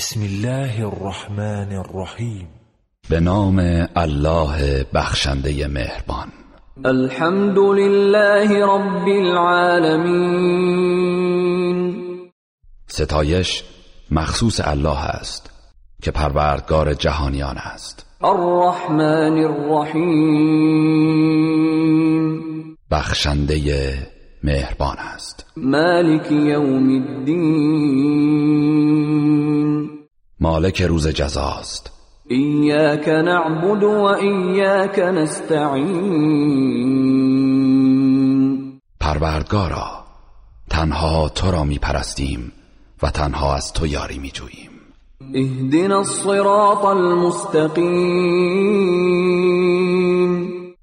بسم الله الرحمن الرحیم به نام الله بخشنده مهربان. الحمد لله رب العالمین. ستایش مخصوص الله است که پروردگار جهانیان است. الرحمن الرحیم بخشنده مهربان است. مالک یوم الدین. مالک روز جزاست ایاک نعبد و ایاک نستعین. پروردگارا تنها تو را می پرستیم و تنها از تو یاری می جوییم اهدنا الصراط المستقیم.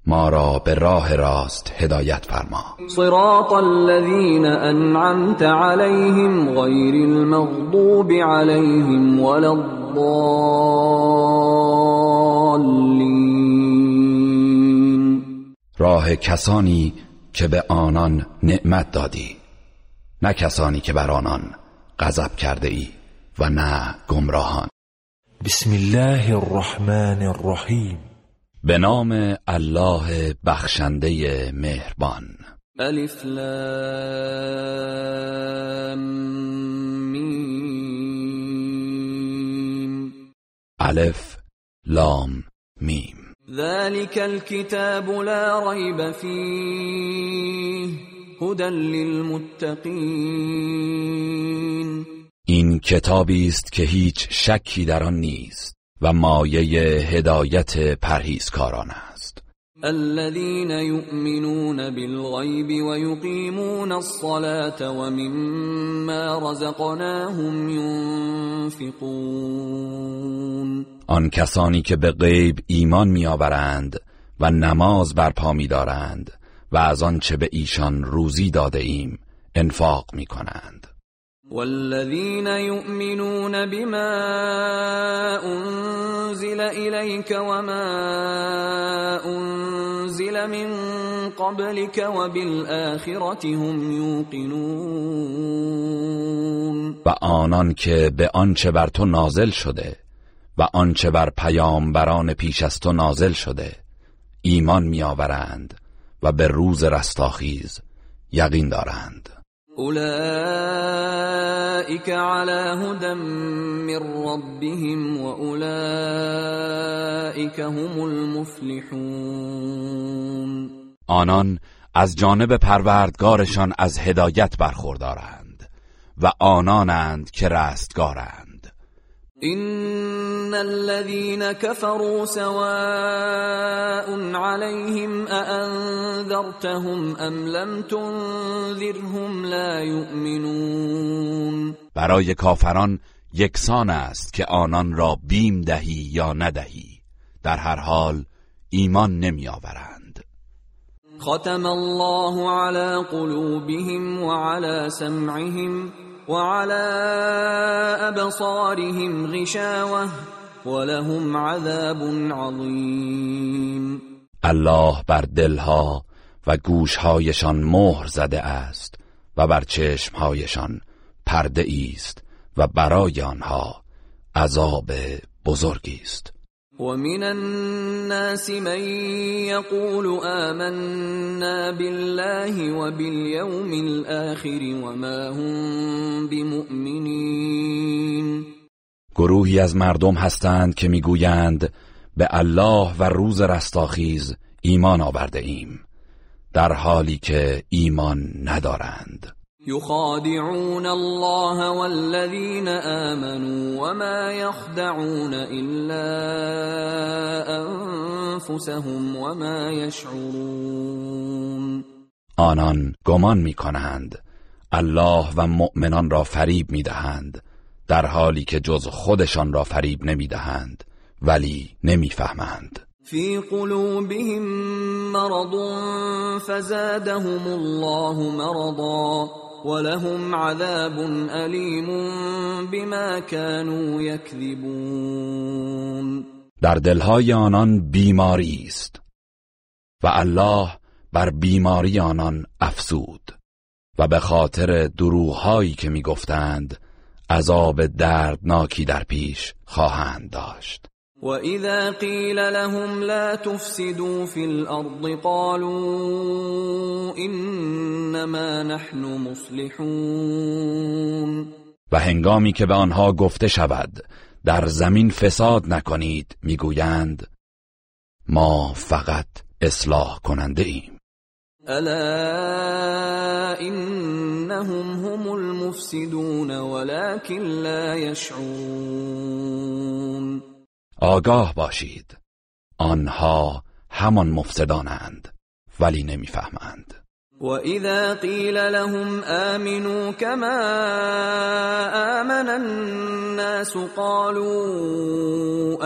ما را به راه راست هدایت فرما. صراط الذين انعمت عليهم غير المغضوب عليهم ولا الضالين راه کسانی که به آنان نعمت دادی نه کسانی که بر آنان غضب کرده ای و نه گمراهان. بسم الله الرحمن الرحیم. به نام الله بخشنده مهربان. الف لام میم. الف لام میم. ذلك الكتاب لا ريب فيه هدى للمتقين. این کتابی است که هیچ شکی در آن نیست. و مایه هدایت پرهیزکاران است. الذين يؤمنون بالغيب ويقيمون الصلاة ومما رزقناهم ينفقون. آن کسانی که به غیب ایمان میآورند و نماز برپا می‌دارند و از آنچه به ایشان روزی داده ایم انفاق می کنند والذين يؤمنون بما أنزل إليك وما أنزل من قبلك وبالآخرة هم يوقنون. و آنان که به آنچه بر تو نازل شده و آنچه بر پیامبران پیش از تو نازل شده ایمان میآورند و به روز رستاخیز یقین دارند. أولئك على هدى من ربهم وأولئك هم المفلحون. آنان از جانب پروردگارشان از هدایت برخوردارند و آنانند که رستگارند. إن الذين كفروا سواء عليهم أأنذرتهم أم لم تنذرهم لا يؤمنون. برای کافران یکسان است که آنان را بیم دهی یا ندهی. در هر حال ایمان نمی آورند. ختم الله على قلوبهم وعلى سمعهم وعلى أبصارهم غشاوة ولهم عذاب عظيم. الله بر دلها و گوشهایشان مهر زده است و بر چشمهایشان پرده است و برای آنها عذاب بزرگی است. ومن الناس من يقول آمنا بالله وباليوم الآخر وما هم بمؤمنين. گروهی از مردم هستند که می‌گویند به الله و روز رستاخیز ایمان آورده ایم در حالی که ایمان ندارند. يخادعون الله والذين آمنوا وما يخدعون إلا أنفسهم وما يشعرون. آنان گمان می کنند الله و مؤمنان را فریب می دهند در حالی که جز خودشان را فریب نمی دهند ولی نمی فهمند في قلوبهم مرض فزادهم الله مرضا. ولهم عذاب أليم بما كانوا يكذبون. در دلهای آنان بیماری است و الله بر بیماری آنان افزود و به خاطر دروغهایی که می‌گفتند عذاب دردناکی در پیش خواهند داشت. وإذا قيل لهم لا تفسدوا في الأرض قالوا إنما نحن مصلحون و هنگامی که به آنها گفته شود در زمین فساد نکنید می‌گویند ما فقط اصلاح کننده ایم. الا انهم هم المفسدون ولكن لا يشعرون آگاه باشید. آنها همان مفسدانند ولی نمی‌فهمند. واذا قيل لهم امنوا كما امن الناس قالوا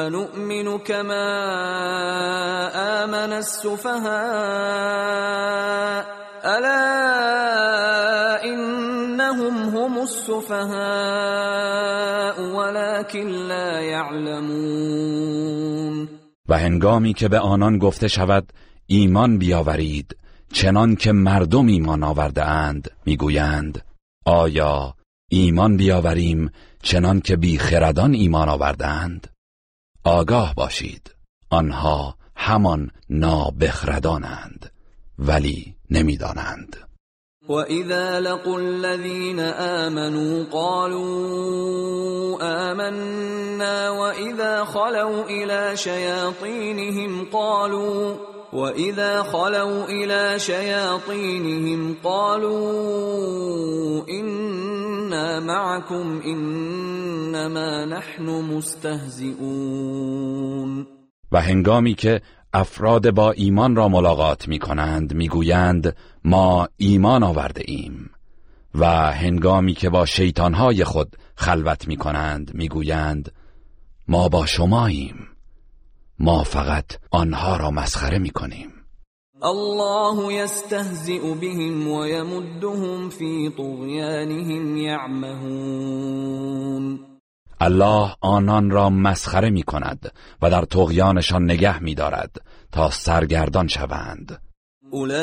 انؤمن كما امن السفهاء الا انهم هم السفهاء ولكن لا يعلمون. و هنگامی که به آنان گفته شود ایمان بیاورید چنان که مردم ایمان آورده اند می‌گویند آیا ایمان بیاوریم چنان که بیخردان ایمان آوردند آگاه باشید آنها همان نابخردانند ولی نمی‌دانند. وَإِذَا لَقُوا الَّذِينَ آمَنُوا قَالُوا آمَنَّا وَإِذَا خَلَوْا إِلَى شَيَاطِينِهِمْ قَالُوا وَإِذَا خَلَوْا إِلَى شَيَاطِينِهِمْ قَالُوا إِنَّا مَعَكُمْ إِنَّمَا نَحْنُ مُسْتَهْزِئُونَ. و هنگامی که افراد با ایمان را ملاقات می کنند می گویند ما ایمان آورده ایم. و هنگامی که با شیطانهای خود خلوت می کنند می گویند ما با شماییم. ما فقط آنها را مسخره می کنیم الله یستهزئ بهم و یمدهم فی طغیانهم یعمهون الله آنان را مسخره می کند و در تغیانشان نگه می دارد تا سرگردان شوند. اولئك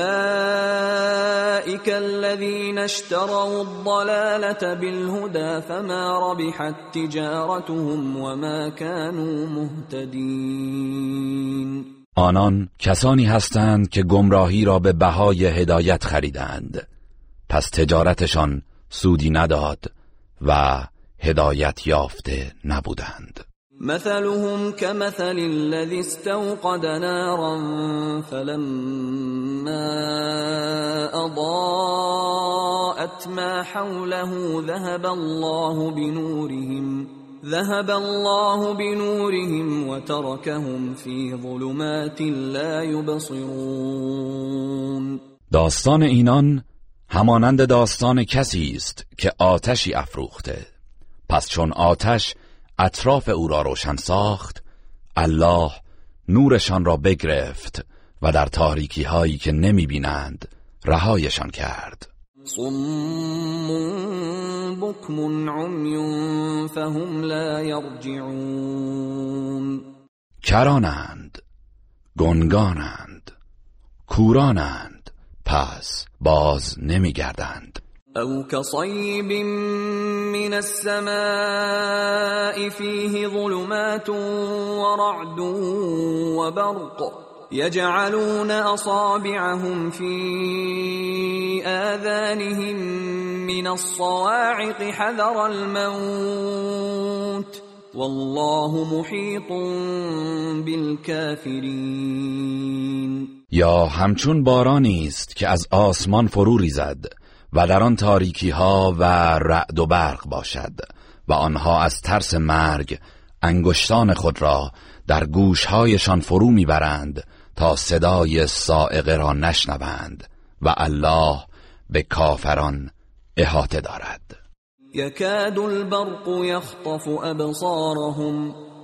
الذين اشتروا الضلالة بالهدى فما ربحت تجارتهم وما كانوا مهتدين آنان کسانی هستند که گمراهی را به بهای هدایت خریدند. پس تجارتشان سودی نداد و هدایت یافته نبودند. مثلهم كمثل الذي استوقد نارا فلما أضاءت ما حوله ذهب الله بنورهم ذهب الله بنورهم وتركهم في ظلمات لا يبصرون. داستان اینان همانند داستان کسی است که آتشی افروخته. پس چون آتش اطراف او را روشن ساخت الله نورشان را بگرفت و در تاریکی هایی که نمی بینند رهایشان کرد. صم بکم عمی فهم لا یرجعون. کرانند گنگانند کورانند پس باز نمیگردند. او كصيب من السماء فيه ظلمات ورعد وبرق يجعلون اصابعهم في اذانهم من الصواعق حذر الموت والله محيط بالكافرين یا همچون بارانی است که از آسمان فرو ریزد. و در آن تاریکی ها و رعد و برق باشد و آنها از ترس مرگ انگشتان خود را در گوشهایشان فرو می‌برند تا صدای سائقه را نشنوند و الله به کافران احاطه دارد. یکاد البرق یخطف ابصارهم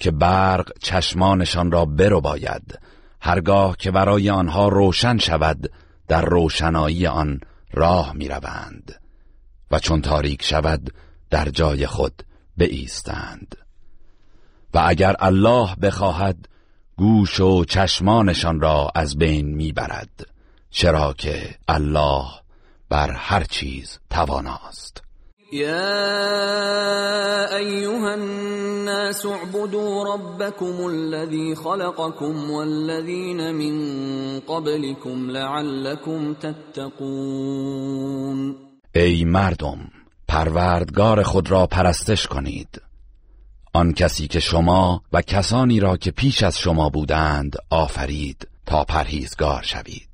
که برق چشمانشان را برو باید هرگاه که برای آنها روشن شود در روشنایی آن راه می روند و چون تاریک شود در جای خود بایستند. و اگر الله بخواهد گوش و چشمانشان را از بین می‌برد. چرا که الله بر هر چیز تواناست. يا ايها الناس اعبدوا ربكم الذي خلقكم والذين من قبلكم لعلكم تتقون. ای مردم پروردگار خود را پرستش کنید. آن کسی که شما و کسانی را که پیش از شما بودند آفرید تا پرهیزگار شوید.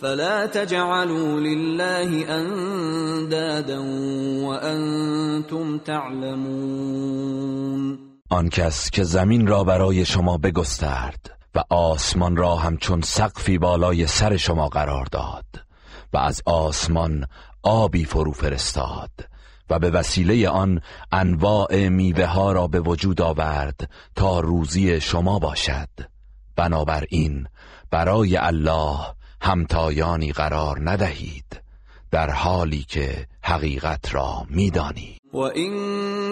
فلا تجعلوا لله اندادا وانتم تعلمون. آن کس که زمین را برای شما بگسترد و آسمان را همچون سقفی بالای سر شما قرار داد و از آسمان آبی فرو فرستاد و به وسیله آن انواع میوه ها را به وجود آورد تا روزی شما باشد. بنابراین برای الله همتایانی قرار ندهید در حالی که حقیقت را می‌دانید. و این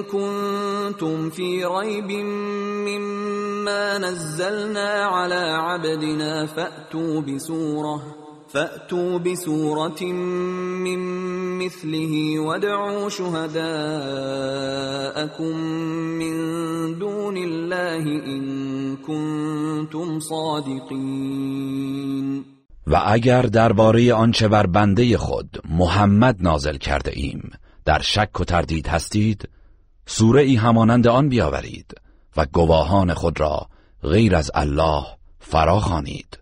کنتم فی ریب مما نزلنا على عبدنا فأتوا بسوره فأتوا بسورة من مثله وادعوا شهداءكم من دون الله إن كنتم صادقين و اگر درباره آنچه بر بنده خود محمد نازل کرده ایم در شک و تردید هستید سوره ای همانند آن بیاورید و گواهان خود را غیر از الله فرا خوانید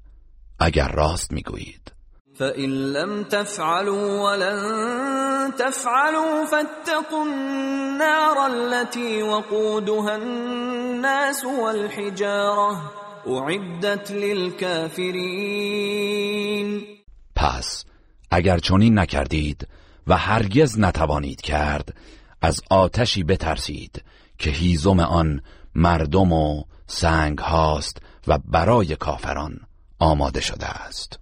اگر راست می‌گویید. فَإِن لَّمْ تَفْعَلُوا وَلَن تَفْعَلُوا فَاتَّقُوا النَّارَ الَّتِي وَقُودُهَا النَّاسُ وَالْحِجَارَةُ اعدت للكافرین پس اگر چنین نکردید و هرگز نتوانید کرد از آتشی بترسید که هیزم آن مردم و سنگ هاست و برای کافران آماده شده است.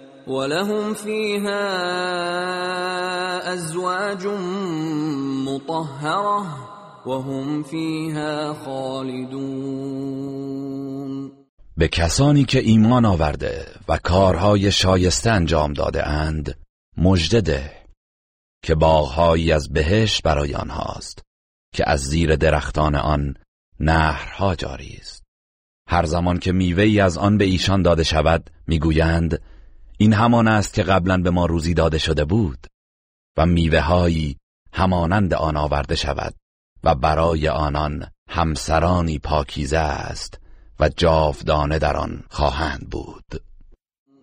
ولهم فيها ازواج مطهره وهم فيها خالدون. به کسانی که ایمان آورده و کارهای شایسته انجام داده اند مجدده که باغهایی از بهشت برای آنهاست که از زیر درختان آن نهرها جاری است. هر زمان که میوه‌ای از آن به ایشان داده شود می‌گویند این همان است که قبلا به ما روزی داده شده بود و میوههایی همانند آن آورده شود و برای آنان همسرانی پاکیزه است و جاودانه در آن خواهند بود.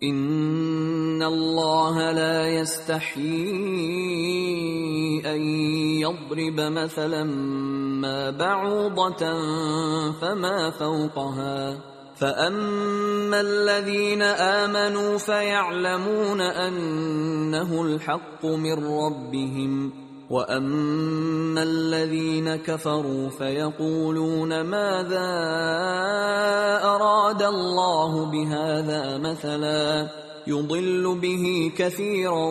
این الله لا يستحيي ان يضرب مثلا ما بعوضة فما فوقها فاما الذين امنوا فيعلمون انه الحق من ربهم واما الذين كفروا فيقولون ماذا اراد الله بهذا مثلا يضل به كثيرا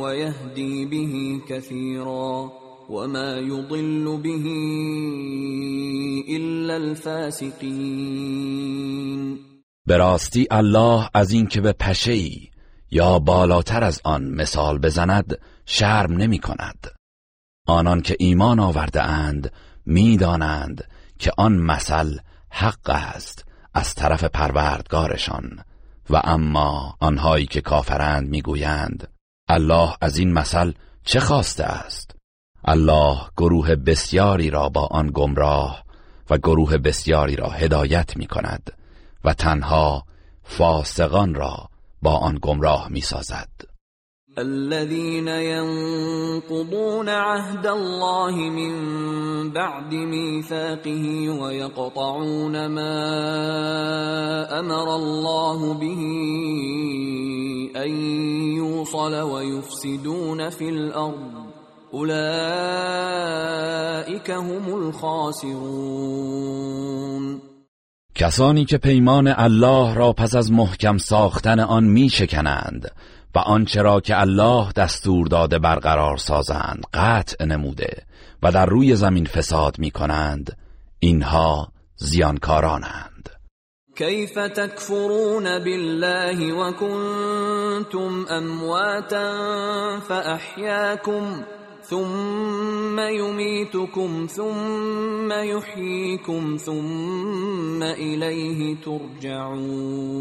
ويهدي به كثيرا وما يضل به الا الفاسقین به الله از اینکه به پشه یا بالاتر از آن مثال بزند شرم نمی کند آنان که ایمان آورده اند می‌دانند که آن مثل حق است از طرف پروردگارشان. و اما آنهایی که کافرند می‌گویند الله از این مثل چه خواسته است؟ الله گروه بسیاری را با آن گمراه و گروه بسیاری را هدایت می کند و تنها فاسقان را با آن گمراه می سازد الذين ينقضون عهد الله من بعد ميثاقه ويقطعون ما امر الله به ان يوصل ويفسدون في الارض اولئك هم الخاسرون. کسانی که پیمان الله را پس از محکم ساختن آن می شکنند و آنچه را که الله دستور داده برقرار سازند قطع نموده و در روی زمین فساد می کنند اینها زیانکارانند. کیف تکفرون بالله و کنتم امواتا فاحیاکم ثم يميتكم ثم يحييكم ثم إليه ترجعون.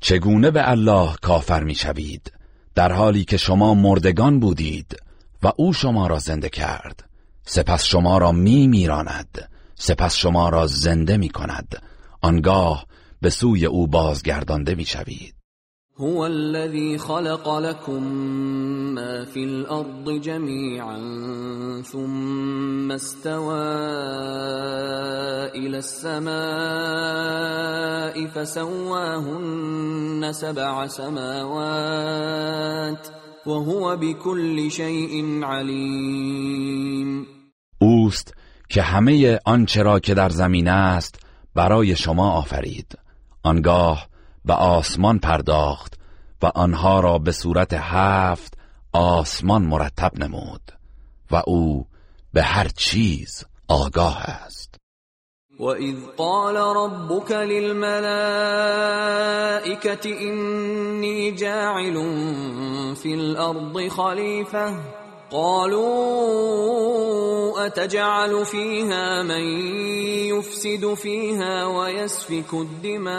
چگونه به الله کافر می‌شوید؟ در حالی که شما مردگان بودید و او شما را زنده کرد. سپس شما را می میراند سپس شما را زنده می کند آنگاه به سوی او بازگردانده می شوید هو الذي خلق لكم ما في الارض جميعا ثم استوى الى السماء فسواهن سبع سماوات وهو بكل شيء عليم. اوست که همه آنچه را که در زمین است برای شما آفرید. آنگاه به آسمان پرداخت و آنها را به صورت هفت آسمان مرتب نمود و او به هر چیز آگاه است. اذ قال ربك للملائكة إني جاعل في الأرض خليفة قالوا اتجعل فيها من يفسد فيها ويسفك الدماء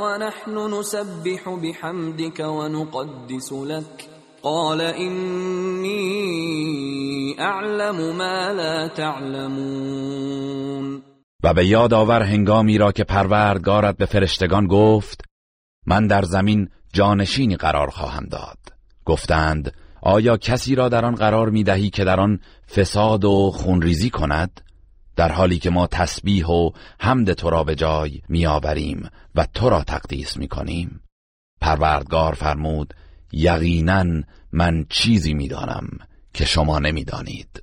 ونحن نسبح بحمدك ونقدس لك قال اني اعلم ما لا تعلمون و به یاد آور هنگامی را که پروردگارت به فرشتگان گفت من در زمین جانشینی قرار خواهم داد. گفتند آیا کسی را در آن قرار می دهی که در آن فساد و خونریزی کند؟ در حالی که ما تسبیح و حمد تو را به جای میآوریم و تو را تقدیس می کنیم پروردگار فرمود یقینا من چیزی می‌دانم که شما نمی‌دانید.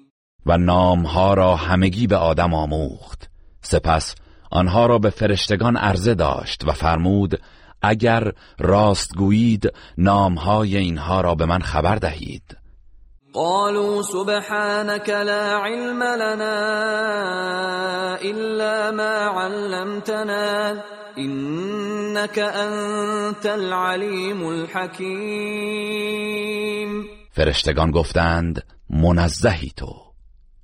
و نامها را همگی به آدم آموخت. سپس آنها را به فرشتگان عرضه داشت و فرمود اگر راست گویید نامهای اینها را به من خبر دهید. قالوا سبحانك لا علم لنا الا ما علمتنا انك انت العلیم الحکیم فرشتگان گفتند منزهی تو.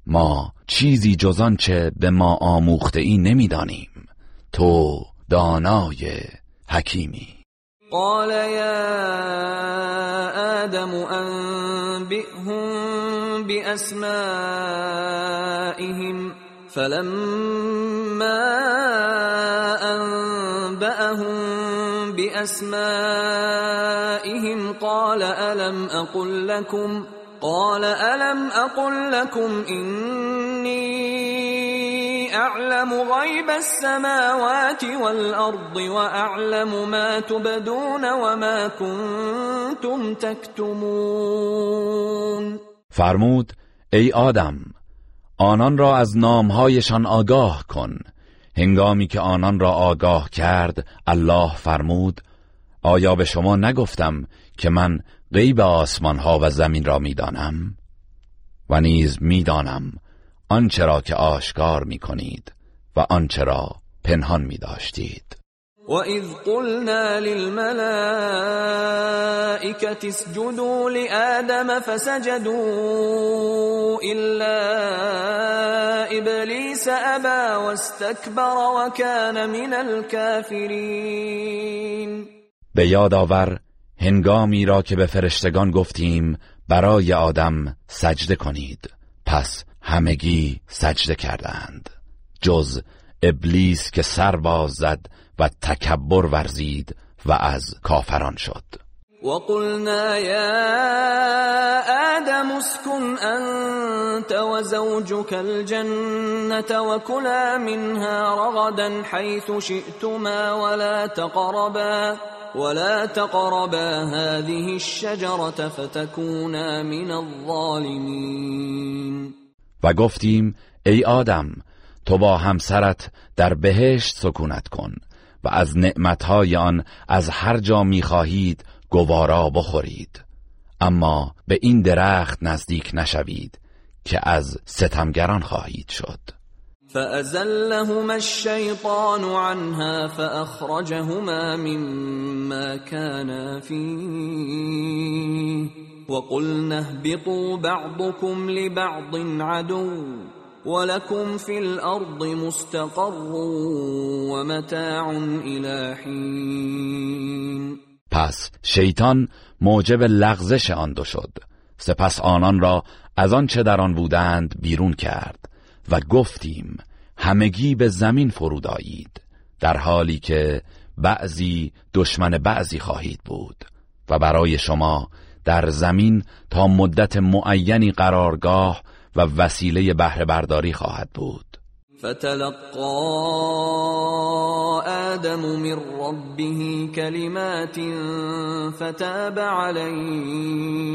ما چیزی جز چه به ما آموخته ای نمی‌دانیم. تو دانای حکیمی. قال یا آدم انبئهم باسمائهم فلما انبأهم باسمائهم قال الم اقل لكم قال الم اقل لكم اني اعلم غيب السماوات والارض واعلم ما تبدون وما كنتم تكتمون؟ فرمود ای آدم آنان را از نامهایشان آگاه کن. هنگامی که آنان را آگاه کرد الله فرمود آیا به شما نگفتم که من غیب آسمان ها و زمین را می‌دانم و نیز می‌دانم آنچه را که آشکار می کنید و آنچه را پنهان می داشتید وَإِذْ قُلْنَا لِلْمَلَائِكَةِ اسْجُدُوا لِآدَمَ فَسَجَدُوا إِلَّا إِبْلِيسَ أَبَى وَاسْتَكْبَرَ وَكَانَ مِنَ الْكَافِرِينَ. به یاد آور هنگامی را که به فرشتگان گفتیم برای آدم سجده کنید. پس همگی سجده کردند. جز ابلیس که سر باز زد و تکبر ورزید و از کافران شد. وقلنا يا آدم اسكن أنت وزوجك الجنة وكلا منها رغدا حيث شئتما ولا تقربا ولا تقربا هذه الشجرة فتكونا من الظالمين. و گفتیم ای آدم تو با همسرت در بهشت سکونت کن و از نعمتهای آن از هر جا می‌خواهید گوارا بخورید. اما به این درخت نزدیک نشوید که از ستمگران خواهید شد. فأزلهما الشيطان عنها فأخرجهما مما كانا فيه وقلنا اهبطوا بعضكم لبعض عدو ولكم في الأرض مستقر ومتاع إلى حين پس شیطان موجب لغزش آن دو شد. سپس آنان را از آن چه در آن بودند بیرون کرد و گفتیم همگی به زمین فرود آیید در حالی که بعضی دشمن بعضی خواهید بود و برای شما در زمین تا مدت معینی قرارگاه و وسیله بهره برداری خواهد بود. فتلقى آدم من ربه كلمات فتاب عليه.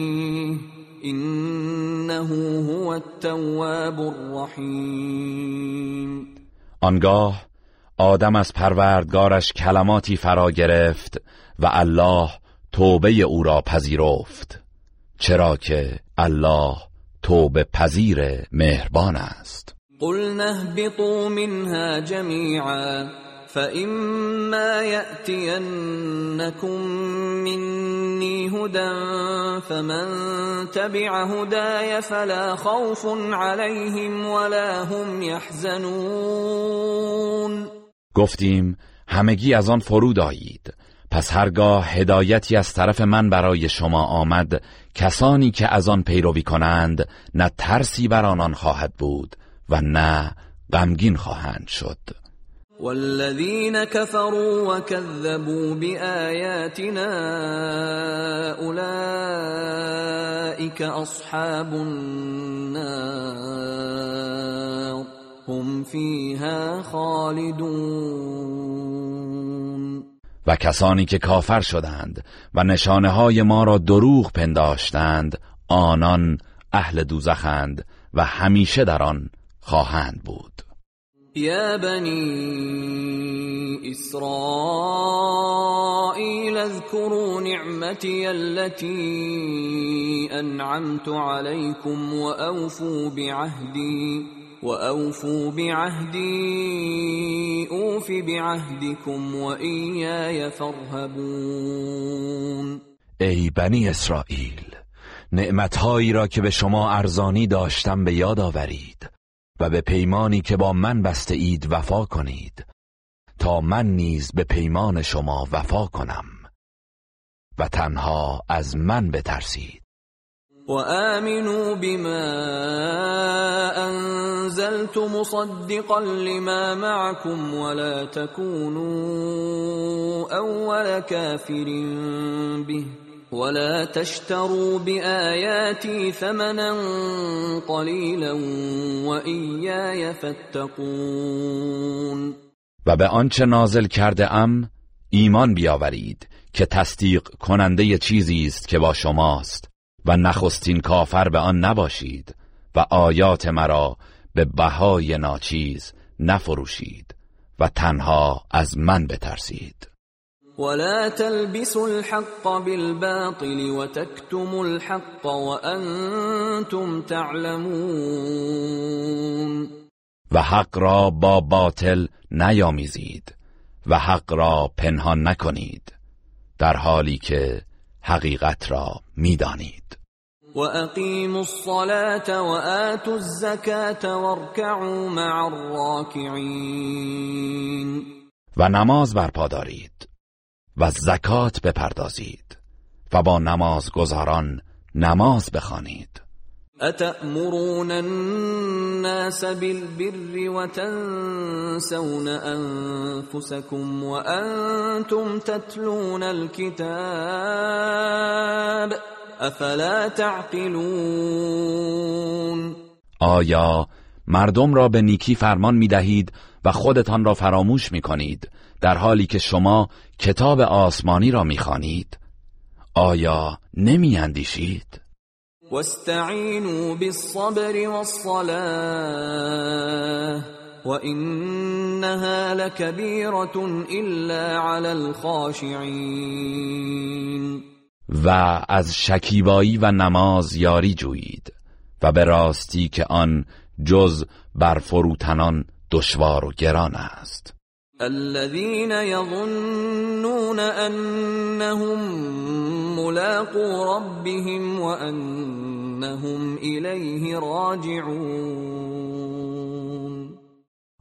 إنه هو التواب الرحیم آنگاه آدم از پروردگارش کلماتی فرا گرفت و الله توبه او را پذیرفت. چرا که الله توبه پذیر مهربان است. قلنا اهبطوا منها جميعا فإما يأتينكم مني هدى فمن تبع هداي فلا خوف عليهم ولا هم يحزنون. گفتیم همگی از آن فرود آیید. پس هرگاه هدایتی از طرف من برای شما آمد کسانی که از آن پیروی کنند نه ترسی بر آنان خواهد بود. و نه غمگین خواهند شد. والذین كفروا وكذبوا بآياتنا اولئك اصحاب النار هم فيها خالدون. و کسانی که کافر شدند و نشانه های ما را دروغ پنداشتند آنان اهل دوزخند و همیشه در آن خواهند بود. یا بنی اسرائیل اذكروا نعمتی التي انعمت عليكم واوفوا بعهدی واوفوا بعهدی اوف بعهدكم وإياي فارهبون ای بنی اسرائیل نعمتهایی را که به شما ارزانی داشتم به یاد آورید. و به پیمانی که با من بسته اید وفا کنید. تا من نیز به پیمان شما وفا کنم. و تنها از من بترسید. وآمنوا بما أنزلت مصدقا لما معكم ولا تكونوا أول كافر به. ولا تشتروا بآياتي ثمنا قليلا وإياي فاتقون و به آنچه نازل کرده ام ایمان بیاورید که تصدیق کننده چیزی است که با شماست و نخستین کافر به آن نباشید و آیات مرا به بهای ناچیز نفروشید و تنها از من بترسید. ولا تلبسوا الحق بالباطل وتكتموا الحق وانتم تعلمون و حق را با باطل نیامیزید و حق را پنهان نکنید در حالی که حقیقت را می‌دانید. و اقیموا الصلاة و آتوا الزکاة وارکعوا مع الراکعین و نماز برپا دارید. و زکات بپردازید و با نمازگزاران نماز بخوانید. اتأمرون الناس بالبر وتنسون انفسكم وانتم تتلون الكتاب افلا تعقلون؟ آیا مردم را به نیکی فرمان می دهید و خودتان را فراموش می کنید در حالی که شما کتاب آسمانی را می خانید؟ آیا نمی اندیشید؟ واستعینوا بالصبر والصلاة وإنها لكبيرة إلا على الخاشعين و از شکیبایی و نماز یاری جویید و به راستی که آن جز بر فروتنان دشوار و گران است. الذين يظنون انهم ملاقو ربهم وانهم اليه راجعون.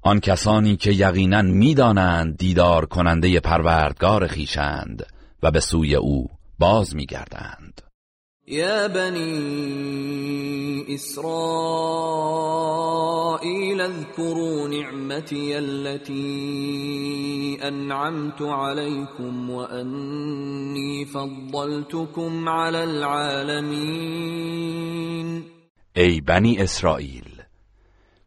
آن کسانی که یقینا می‌دانند دیدار کننده پروردگار خیشند و به سوی او باز میگردند. يا بني إسرائيل اذكروا نعمتي التي أنعمت عليكم وأني فضلتكم على العالمين. ای بنی اسرائیل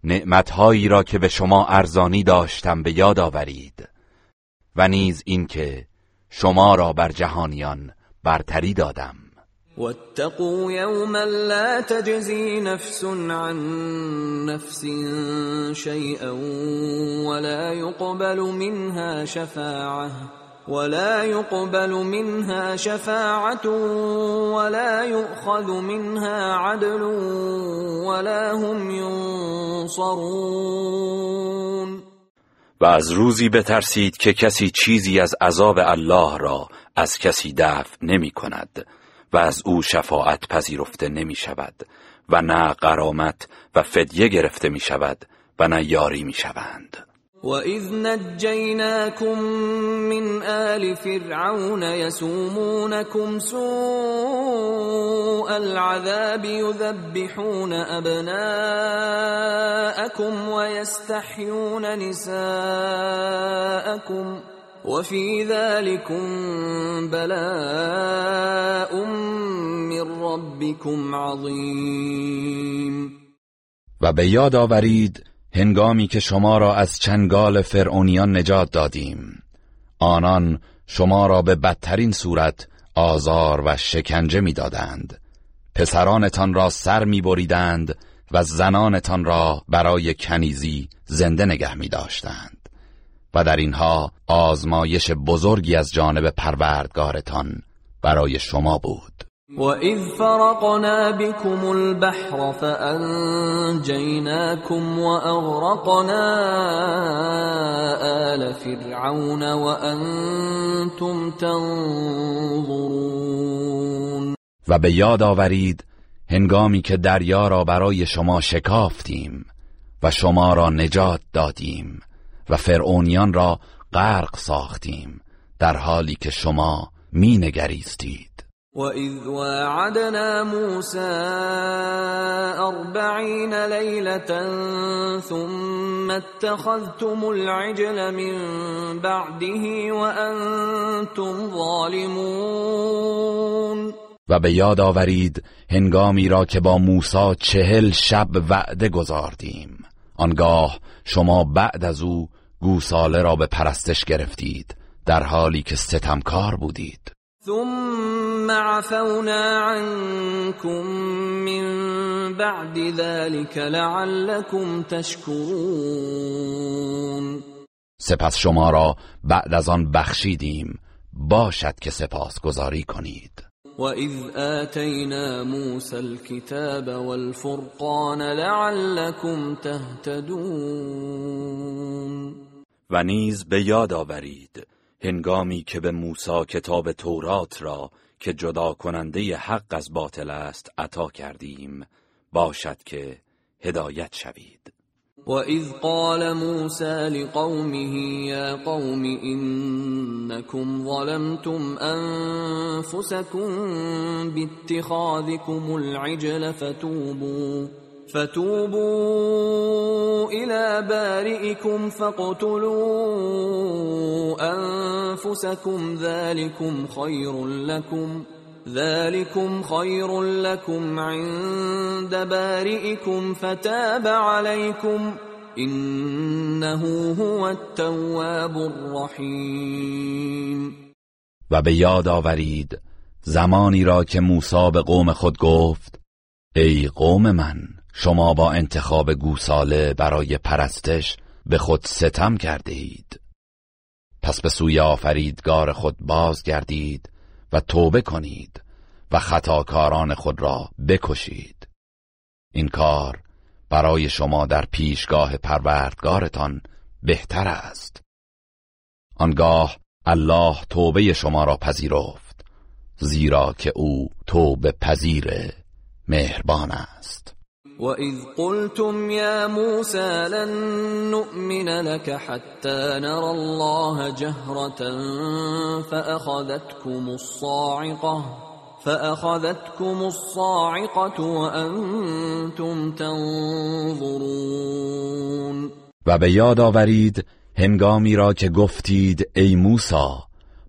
نعمتهایی را که به شما ارزانی داشتم به یاد آورید و نیز اینکه شما را بر جهانیان برتری دادم. واتقوا يوما لا تجزي نفس عن نفس شيئا ولا يقبل منها شفاعة ولا يقبل منها شفاعة ولا يؤخذ منها عدل ولا هم ينصرون. و از روزی بترسید که کسی چیزی از عذاب الله را از کسی دفع نمی کند. و از او شفاعت پذیرفته نمی شود و نه قرامت و فدیه گرفته می شود و نه یاری می شوند وَإِذْ نَجَّيْنَاكُمْ مِنْ آلِ فِرْعَوْنَ يَسُومُونَكُمْ سُوءَ الْعَذَابِ يُذَبِّحُونَ أَبْنَاءَكُمْ وَيَسْتَحْيُونَ نِسَاءَكُمْ وفي ذلكم بلاء من ربكم عظیم و به یاد آورید هنگامی که شما را از چنگال فرعونیان نجات دادیم. آنان شما را به بدترین صورت آزار و شکنجه می‌دادند. پسرانتان را سر میبریدند و زنانتان را برای کنیزی زنده نگه می داشتند. و در اینها آزمایش بزرگی از جانب پروردگارتان برای شما بود. وَإِذْ فَرَقْنَا بِكُمُ الْبَحْرَ فَأَنْجَيْنَاكُمْ وَأَغْرَقْنَا آلَ فِرْعَوْنَ وَأَنْتُمْ تَنْظُرُونَ. و به یاد آورید هنگامی که دریا را برای شما شکافتیم و شما را نجات دادیم. و فرعونیان را غرق ساختیم در حالی که شما می نگریستید وَإِذْ وَاعَدْنَا مُوسَىٰ أَرْبَعِينَ لَيْلَةً ثُمَّ اتَّخَذْتُمُ الْعِجْلَ مِن بَعْدِهِ وَأَنتُمْ ظَالِمُونَ. و به یاد آورید هنگامی را که با موسی چهل شب وعده گذاردیم آنگاه شما بعد از او گوساله را به پرستش گرفتید در حالی که ستمکار بودید. ثم عفونا عنكم من بعد ذلك لعلكم تشكرون سپس شما را بعد از آن بخشیدیم باشد که سپاس گذاری کنید. وَإِذْ آتَيْنَا مُوسَى الْكِتَابَ وَالْفُرْقَانَ لَعَلَّكُمْ تَهْتَدُونَ و نیز به یاد آورید هنگامی که به موسی کتاب تورات را که جدا کننده حق از باطل است عطا کردیم باشد که هدایت شوید. وَإِذْ قَالَ مُوسَى لِقَوْمِهِ يَا قَوْمِ إِنَّكُمْ ظَلَمْتُمْ أَنفُسَكُمْ بِاتِّخَاذِكُمُ الْعِجْلَ فَتُوبُوا فَتُوبُوا إِلَى بَارِئِكُمْ فَاقْتُلُوا أَنفُسَكُمْ ذَلِكُمْ خَيْرٌ لَكُمْ ذلكم خير لكم عند بارئكم فتاب عليكم انه هو التواب الرحیم و به یاد آورید زمانی را که موسی به قوم خود گفت ای قوم من شما با انتخاب گوساله برای پرستش به خود ستم کرده اید پس به سوی آفریدگار خود بازگردید و توبه کنید و خطاکاران خود را بکشید. این کار برای شما در پیشگاه پروردگارتان بهتر است. آنگاه الله توبه شما را پذیرفت زیرا که او توبه پذیر مهربان است. وَإِذْ قُلْتُمْ يَا مُوسَى لَن نُّؤْمِنَ لَكَ حَتَّى نَرَى اللَّهَ جَهْرَةً فَأَخَذَتْكُمُ الصَّاعِقَةُ فَأَخَذَتْكُمُ الصَّاعِقَةُ وَأَنْتُمْ تَنظُرُونَ و به یاد آورید هنگامی را که گفتید ای موسی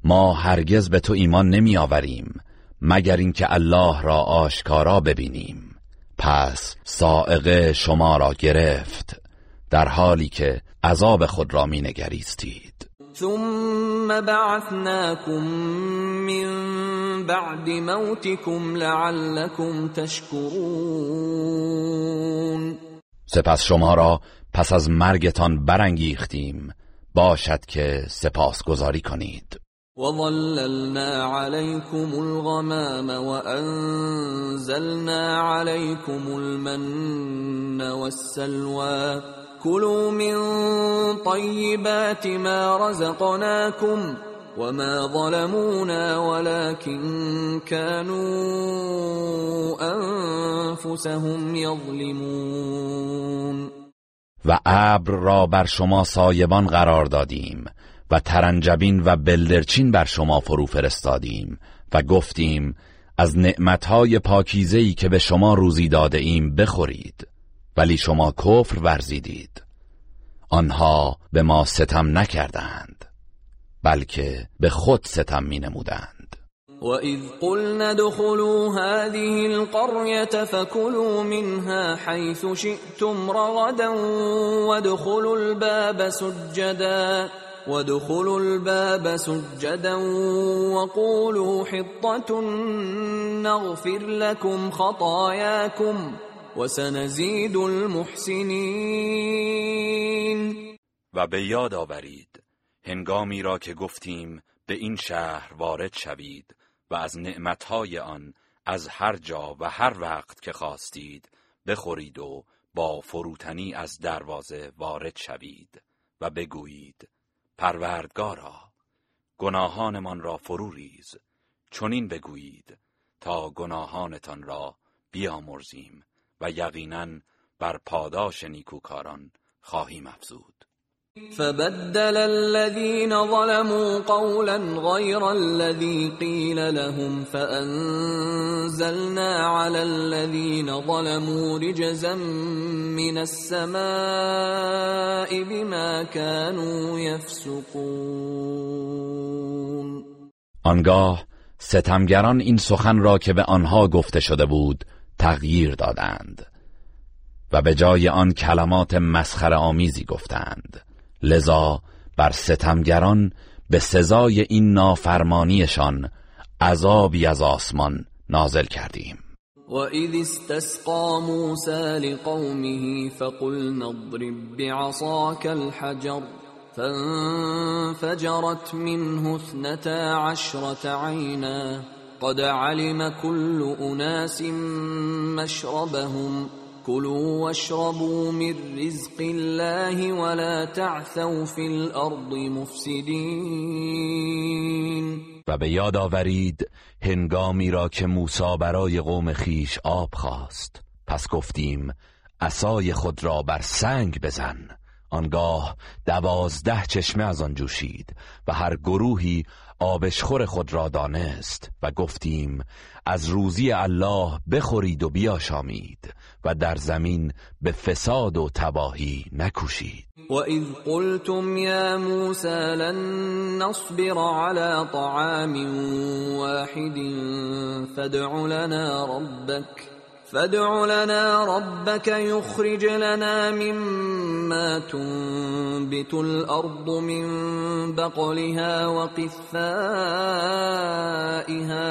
ما هرگز به تو ایمان نمی آوریم مگر اینکه الله را آشکارا ببینیم. پس سائقه شما را گرفت در حالی که عذاب خود را می نگریستید ثم بعثناكم من بعد موتكم لعلكم تشكرون سپس شما را پس از مرگتان برانگیختیم. باشد که سپاس گذاری کنید. وظللنا عليكم الغمام وأنزلنا عليكم المن والسلوى كلوا من طيبات ما رزقناكم وما ظلمونا ولكن كانوا أنفسهم يظلمون و ابر را بر شما سایبان قرار دادیم. و ترنجبین و بلدرچین بر شما فرو فرستادیم و گفتیم از نعمتهای پاکیزهی که به شما روزی داده ایم بخورید ولی شما کفر ورزیدید. آنها به ما ستم نکردند بلکه به خود ستم می نمودند وَإِذْ قُلْنَا ادْخُلُوا هَذِهِ الْقَرْيَةَ فَكُلُوا مِنْهَا حَيْثُ شِئْتُمْ رَغَدًا وَادْخُلُوا الْبَابَ سُجَّدًا. وادخلوا الباب سجدا وقولوا حطة نغفر لكم خطاياكم وسنزيد المحسنين. و به یاد آورید هنگامی را که گفتیم به این شهر وارد شوید و از نعمتهای آن از هر جا و هر وقت که خواستید بخورید و با فروتنی از دروازه وارد شوید و بگویید پروردگارا گناهانمان را فرو ریز. چنین بگویید تا گناهانتان را بیامرزیم و یقینا بر پاداش نیکوکاران خواهیم افزود. فبدل الذين ظلموا قولا غير الذي قيل لهم فأنزلنا على الذين ظلموا رجزا من السماء بما كانوا يفسقون. آنگاه ستمگران این سخن را که به آنها گفته شده بود تغییر دادند و به جای آن کلمات مسخر آمیزی گفتند. لذا بر ستمگران به سزای این نافرمانیشان عذابی از آسمان نازل کردیم. وإذ استسقى موسى لقومه فقلنا اضرب بعصاك الحجر فانفجرت منه اثنتا عشرة عينا قد علم كل أناس مشربهم كلوا واشربوا من رزق الله ولا تعثوا في الأرض مفسدين. و به یاد آورید هنگامی را که موسی برای قوم خیش آب خواست. پس گفتیم عصای خود را بر سنگ بزن. آنگاه دوازده چشمه از آن جوشید و هر گروهی آبشخور خود را دانست و گفتیم از روزی الله بخورید و بیاشامید و در زمین به فساد و تباهی نکوشید. وَإِذْ قُلْتُمْ يَا مُوسَى لَن نَّصْبِرَ عَلَىٰ طَعَامٍ وَاحِدٍ فَادْعُ لَنَا رَبَّكَ فادع لنا ربك يخرج لنا مما تنبت الأرض من بقلها وقثائها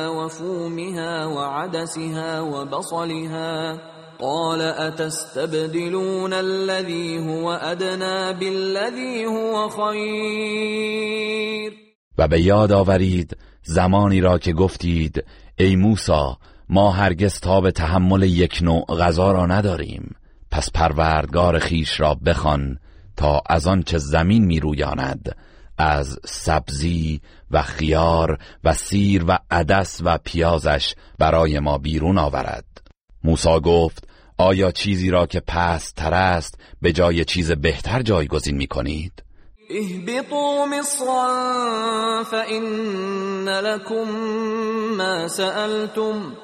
وفومها وعدسها وبصلها قال أتستبدلون الذي هو أدنى بالذي هو خیر و به یاد آورید زمانی را که گفتید ای موسی ما هرگز تا به تحمل یک نوع غذا را نداریم پس پروردگار خیش را بخوان تا از آنچه زمین می رویاند از سبزی و خیار و سیر و عدس و پیازش برای ما بیرون آورد موسی گفت آیا چیزی را که پست تر است به جای چیز بهتر جایگزین می کنید؟ اهبطوا مصرا فإن لكم ما سألتم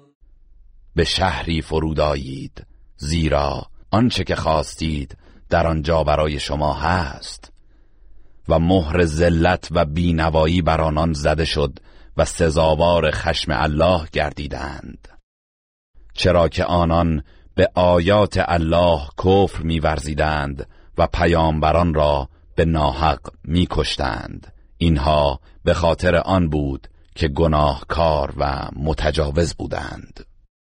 به شهری فرود آیید زیرا آنچه که خواستید در آنجا برای شما هست. و مهر ذلت و بینوایی بر آنان زده شد و سزاوار خشم الله گردیدند. چرا که آنان به آیات الله کفر میورزیدند و پیامبران را به ناحق میکشتند. اینها به خاطر آن بود که گناهکار و متجاوز بودند.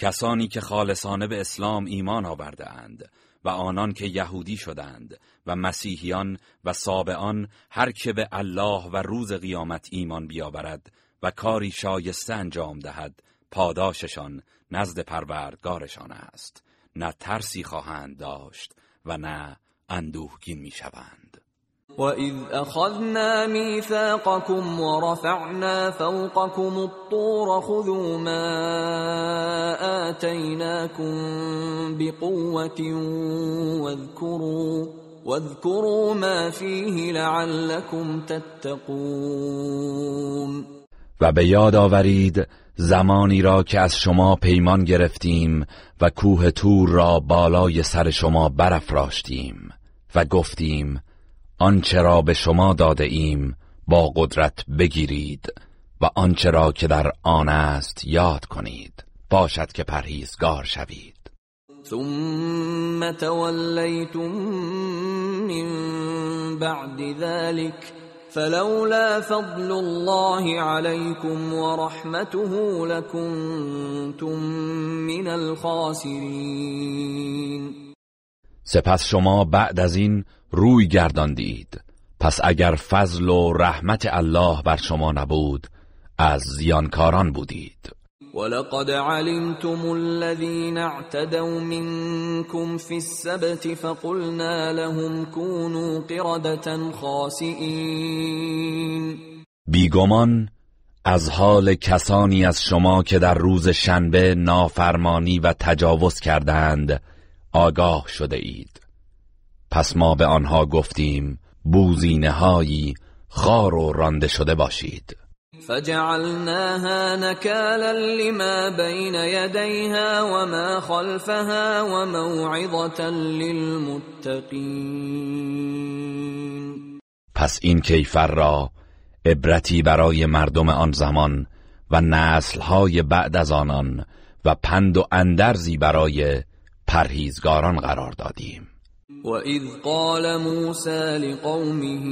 کسانی که خالصانه به اسلام ایمان آورده اند و آنان که یهودی شدند و مسیحیان و سابعان هر که به الله و روز قیامت ایمان بیاورد و کاری شایسته انجام دهد پاداششان نزد پروردگارشان است. نه ترسی خواهند داشت و نه اندوهگین می‌شوند. وَإِذْ أَخَذْنَا مِيثَاقَكُمْ وَرَفَعْنَا فَوْقَكُمُ الطُّورَ خُذُوا مَا آتَيْنَاكُمْ بِقُوَّةٍ وَاذْكُرُوا وَاذْكُرُوا مَا فِيهِ لَعَلَّكُمْ تَتَّقُونَ و به یاد آورید زمانی را که از شما پیمان گرفتیم و کوه تور را بالای سر شما برافراشتیم و گفتیم آنچه را به شما داده ایم با قدرت بگیرید و آنچه را که در آن است یاد کنید. باشد که پرهیزگار شوید. ثم تولیتم من بعد ذلك فلولا فضل الله عليكم ورحمته لكنتم من الخاسرین سپس شما بعد از این روی گرداندید. پس اگر فضل و رحمت الله بر شما نبود از زیانکاران بودید. ولقد علمتم الذين اعتدوا منكم في السبت فقلنا لهم كونوا قردة خاسئين. بیگمان از حال کسانی از شما که در روز شنبه نافرمانی و تجاوز کردند آگاه شده اید. پس ما به آنها گفتیم بوزینه هایی خار و رانده شده باشید. فجعلناها نكالا لما بين يديها وما خلفها وموعظة للمتقين پس این کیفر را عبرتی برای مردم آن زمان و نسلهای بعد از آنان و پند و اندرزی برای پرهیزگاران قرار دادیم. وَإِذْ قَالَ مُوسَى لِقَوْمِهِ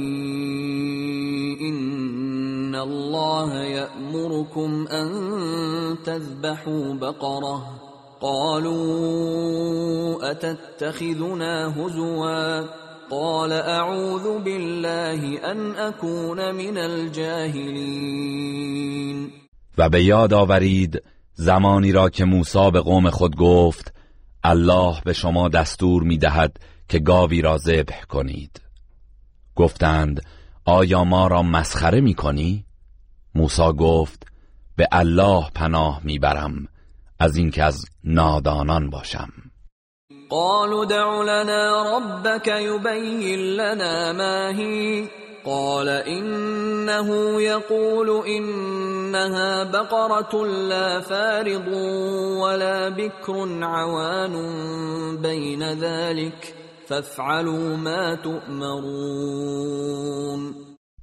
إِنَّ اللَّهَ يَأْمُرُكُمْ أَن تَذْبَحُوا بَقَرَةً قَالُوا أَتَتَّخِذُنَا هُزُوًا قال اعوذ بالله ان اكون من الجاهلین و به یاد آورید زمانی را که موسی به قوم خود گفت الله به شما دستور می‌دهد که گاوی را ذبح کنید. گفتند آیا ما را مسخره می کنی؟ موسی گفت به الله پناه می‌برم از اینکه از نادانان باشم. قالوا دع لنا ربك يبين لنا ما هي. قال انه يقول انها بقره لا فارض ولا بكر عوان بين ذلك. فافعلوا ما تؤمرون.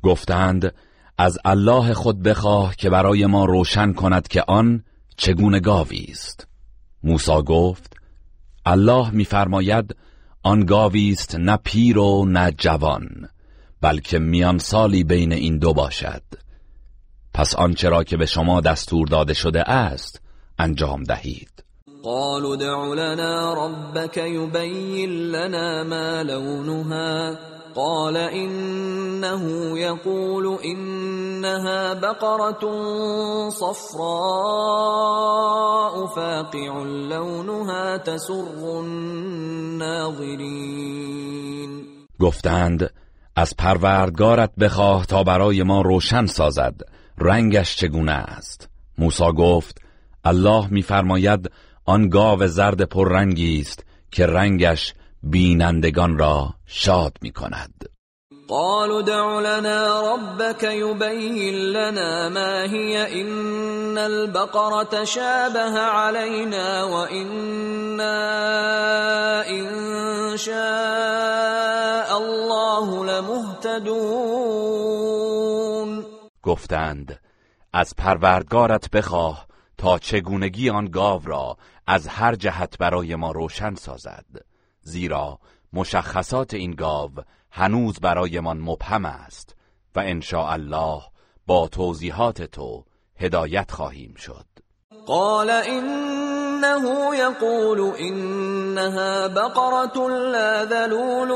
گفتند از الله خود بخواه که برای ما روشن کند که آن چگونه گاوی است. موسی گفت الله میفرماید آن گاوی است نه پیر و نه جوان بلکه میان سالی بین این دو باشد. پس آنچه را که به شما دستور داده شده است انجام دهید. قالوا دع لنا ربك يبين لنا ما لونها. قال انه يقول انها بقره صفراء فاقع لونها تسر الناظرين. گفتند از پروردگارت بخواه تا برای ما روشن سازد رنگش چگونه است؟ موسی گفت الله میفرماید آن گاو زرد پررنگی است که رنگش بینندگان را شاد می کند قالوا دع لنا ربك يبين لنا ما هي إن البقرة شابه علينا وإنا إن شاء الله لمهتدون. گفتند از پروردگارت بخواه تا چگونگی آن گاو را از هر جهت برای ما روشن سازد زیرا مشخصات این گاو هنوز برایمان مبهم است و ان الله با توضیحات تو هدایت خواهیم شد. قال انه يقول انها بقره لا ذلول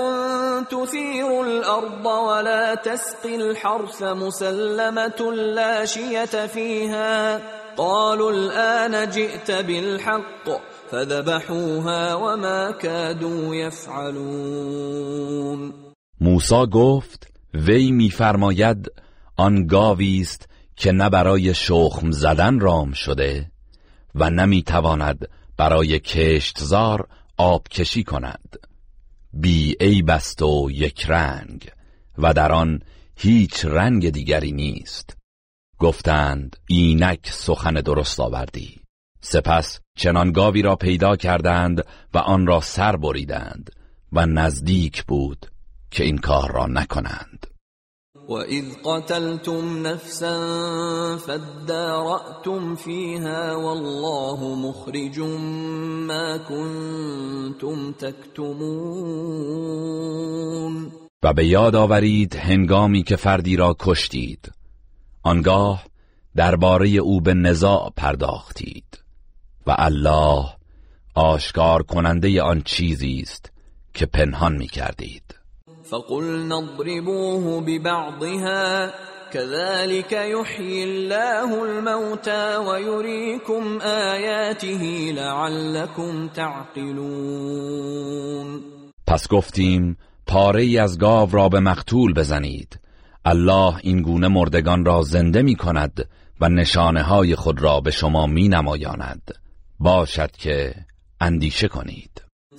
تثير الارض ولا تسقي الحرث مسلمه لا شيه فيها. قالوا الان جئت بالحق فذبحوها وما كادوا يفعلون. موسی گفت وی میفرماید آن گاوی است که نه برای شخم زدن رام شده؟ و نمی‌تواند برای کشتزار آب کشی کند. بی ای بست و یک رنگ و در آن هیچ رنگ دیگری نیست. گفتند اینک سخن درست آوردی. سپس چنان گاوی را پیدا کردند و آن را سر بریدند و نزدیک بود که این کار را نکنند. اذ قتلتم نفسا فادارأتم فيها والله مخرج ما كنتم تكتمون و به یاد آورید هنگامی که فردی را کشتید. آنگاه درباره او به نزاع پرداختید. و الله آشکار کننده آن چیزی است که پنهان می کردید فقلنا اضربوه ببعضها كذلك يحيي الله الموتى ويريكم آياته لعلكم تعقلون. پس گفتیم پاره ای از گاو را به مقتول بزنید. الله این گونه مردگان را زنده می کند و نشانه های خود را به شما می نمایاند باشد که اندیشه کنید.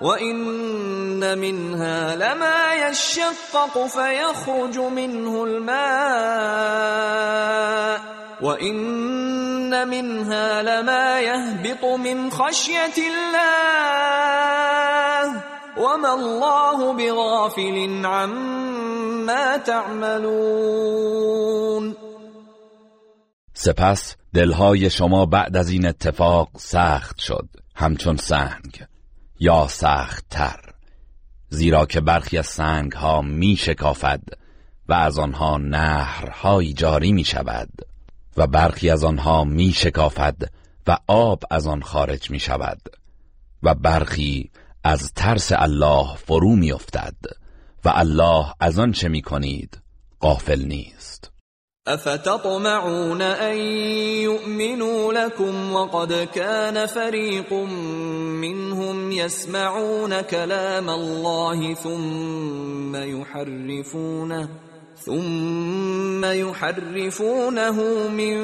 وإن منها لما يشقق فيخرج منه الماء وإن منها لما يهبط من خشية الله وما الله بغافل عما تعملون سپس دلهای شما بعد از این اتفاق سخت شد همچون سنگ. یا سخت تر زیرا که برخی از سنگ ها می شکافد و از آنها نهرهایی جاری می شود و برخی از آنها می شکافد و آب از آن خارج می شود و برخی از ترس الله فرو می افتد و الله از آن چه می کنید غافل نیست. أفتطمعون أن يؤمنوا لكم وقد كان فريق منهم يسمعون كلام الله ثم يحرفونه ثم يحرفونه من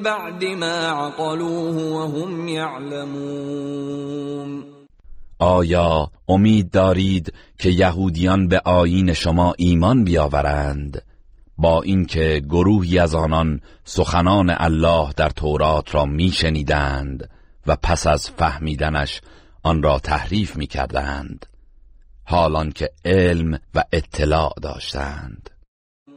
بعد ما عقلوه وهم يعلمون. آیا امید دارید که یهودیان به آیین شما ایمان بیاورند؟ با اینکه گروهی از آنان سخنان الله در تورات را میشنیدند و پس از فهمیدنش آن را تحریف می‌کردند حالان که علم و اطلاع داشتند.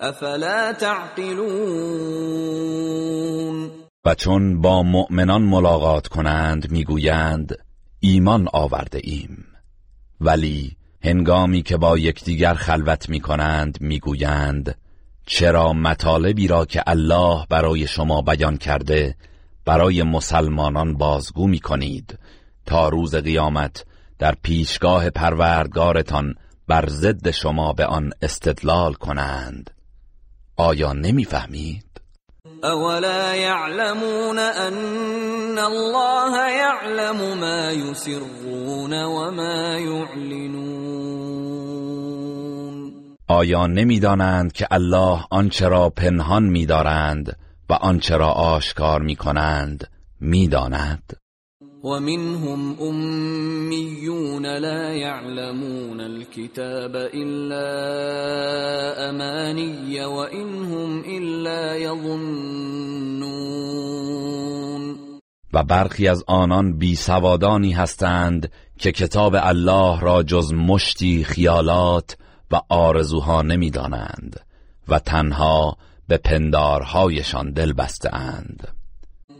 افلا تعقلون؟ و چون با مؤمنان ملاقات کنند می‌گویند ایمان آورده ایم. ولی هنگامی که با یکدیگر خلوت می کنند می‌گویند چرا مطالبی را که الله برای شما بیان کرده برای مسلمانان بازگو می کنید تا روز قیامت در پیشگاه پروردگارتان بر ضد شما به آن استدلال کنند؟ آیا نمی‌فهمید؟ اولا يعلمون ان الله يعلم ما يسرون وما يعلنون آیا نمی‌دانند که الله آنچه را پنهان می‌دارند و آنچه را آشکار می‌کنند می‌داند ومنهم أميون لا يعلمون الكتاب إلا أماني وإنهم إلا يظنون. و برخی از آنان بی سوادانی هستند که کتاب الله را جز مشتی خیالات و آرزوها نمی‌دانند و تنها به پندارهایشان دل بستند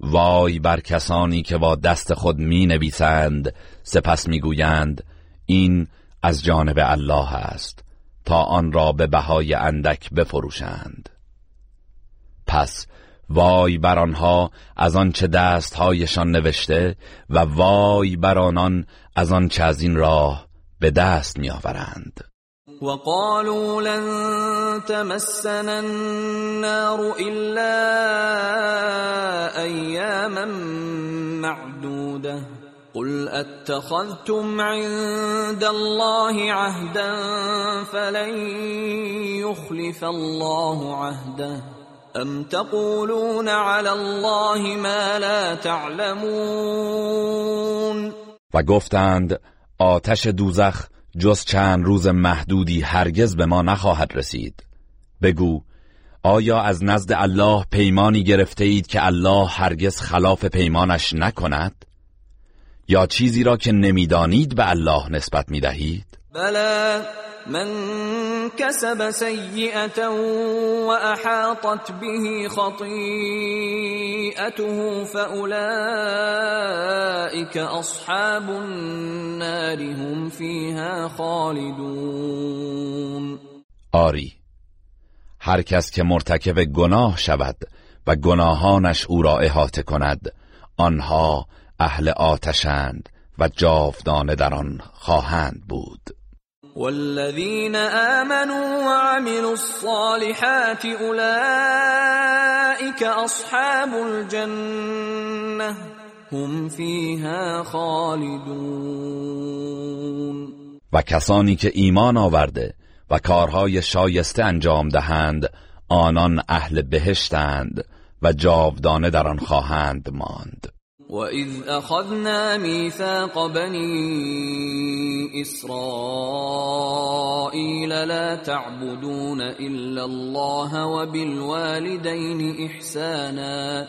وای بر کسانی که با دست خود می نویسند سپس می گویند این از جانب الله است تا آن را به بهای اندک بفروشند. پس وای بر آنها از آنچه دستهایشان نوشته و وای بر آنان از آنچه از این راه به دست می آورند وقالوا لن تمسنا النار إلا أياما معدودة. قل أتخذتم عند الله عهدا فلن يخلف الله عهده. أم تقولون على الله ما لا تعلمون؟ و گفتند آتش دوزخ جز چند روز محدودی هرگز به ما نخواهد رسید. بگو آیا از نزد الله پیمانی گرفته اید که الله هرگز خلاف پیمانش نکند؟ یا چیزی را که نمی‌دانید به الله نسبت می‌دهید؟ بله من سیئتا و احاطت به خطیئته فاولئک اصحاب النار هم فیها خالدون. آری هر کس که مرتکب گناه شود و گناهانش او را احاطه کند آنها اهل آتشند و جاودانه در آن خواهند بود. والذین آمنوا وعملوا الصالحات اولئك اصحاب الجنه هم فیها خالدون. و کسانی که ایمان آورده و کارهای شایسته انجام دهند آنان اهل بهشتند و جاودانه در آن خواهند ماند. واذ اخذنا ميثاق بني اسرائيل لا تعبدون الا الله وبالوالدين احسانا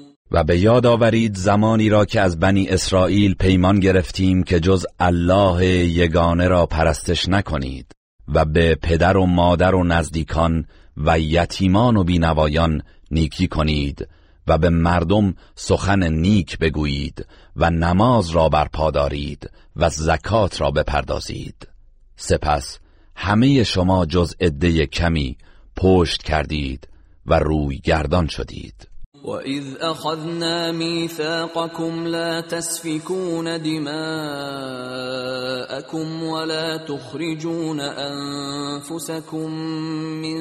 و به یاد آورید زمانی را که از بنی اسرائیل پیمان گرفتیم که جز الله یگانه را پرستش نکنید و به پدر و مادر و نزدیکان و یتیمان و بینوایان نیکی کنید و به مردم سخن نیک بگویید و نماز را برپا دارید و زکات را بپردازید. سپس همه شما جز عده کمی پشت کردید و روی گردان شدید. وَإِذْ أَخَذْنَا مِيثَاقَكُمْ لَا تَسْفِكُونَ دِمَاءَكُمْ وَلَا تُخْرِجُونَ أَنفُسَكُمْ مِنْ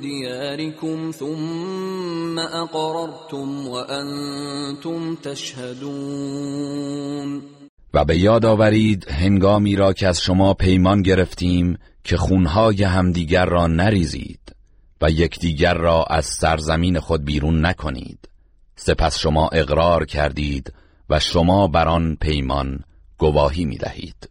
دِيَارِكُمْ ثُمَّ أَقْرَرْتُمْ وَأَنْتُمْ تَشْهَدُونَ و به یاد آورید هنگامی را که از شما پیمان گرفتیم که خونهای همدیگر را نریزید. و یکدیگر را از سرزمین خود بیرون نکنید. سپس شما اقرار کردید و شما بر آن پیمان گواهی می دهید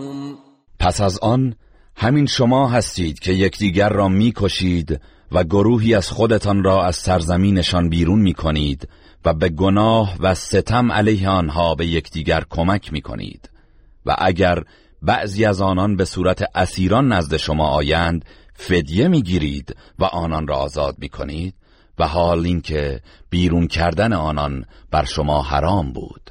پس از آن همین شما هستید که یکدیگر را می‌کشید و گروهی از خودتان را از سرزمینشان بیرون می‌کنید و به گناه و ستم علیه آنها به یکدیگر کمک می‌کنید. و اگر بعضی از آنان به صورت اسیران نزد شما آیند فدیه می‌گیرید و آنان را آزاد می‌کنید. و حال اینکه بیرون کردن آنان بر شما حرام بود.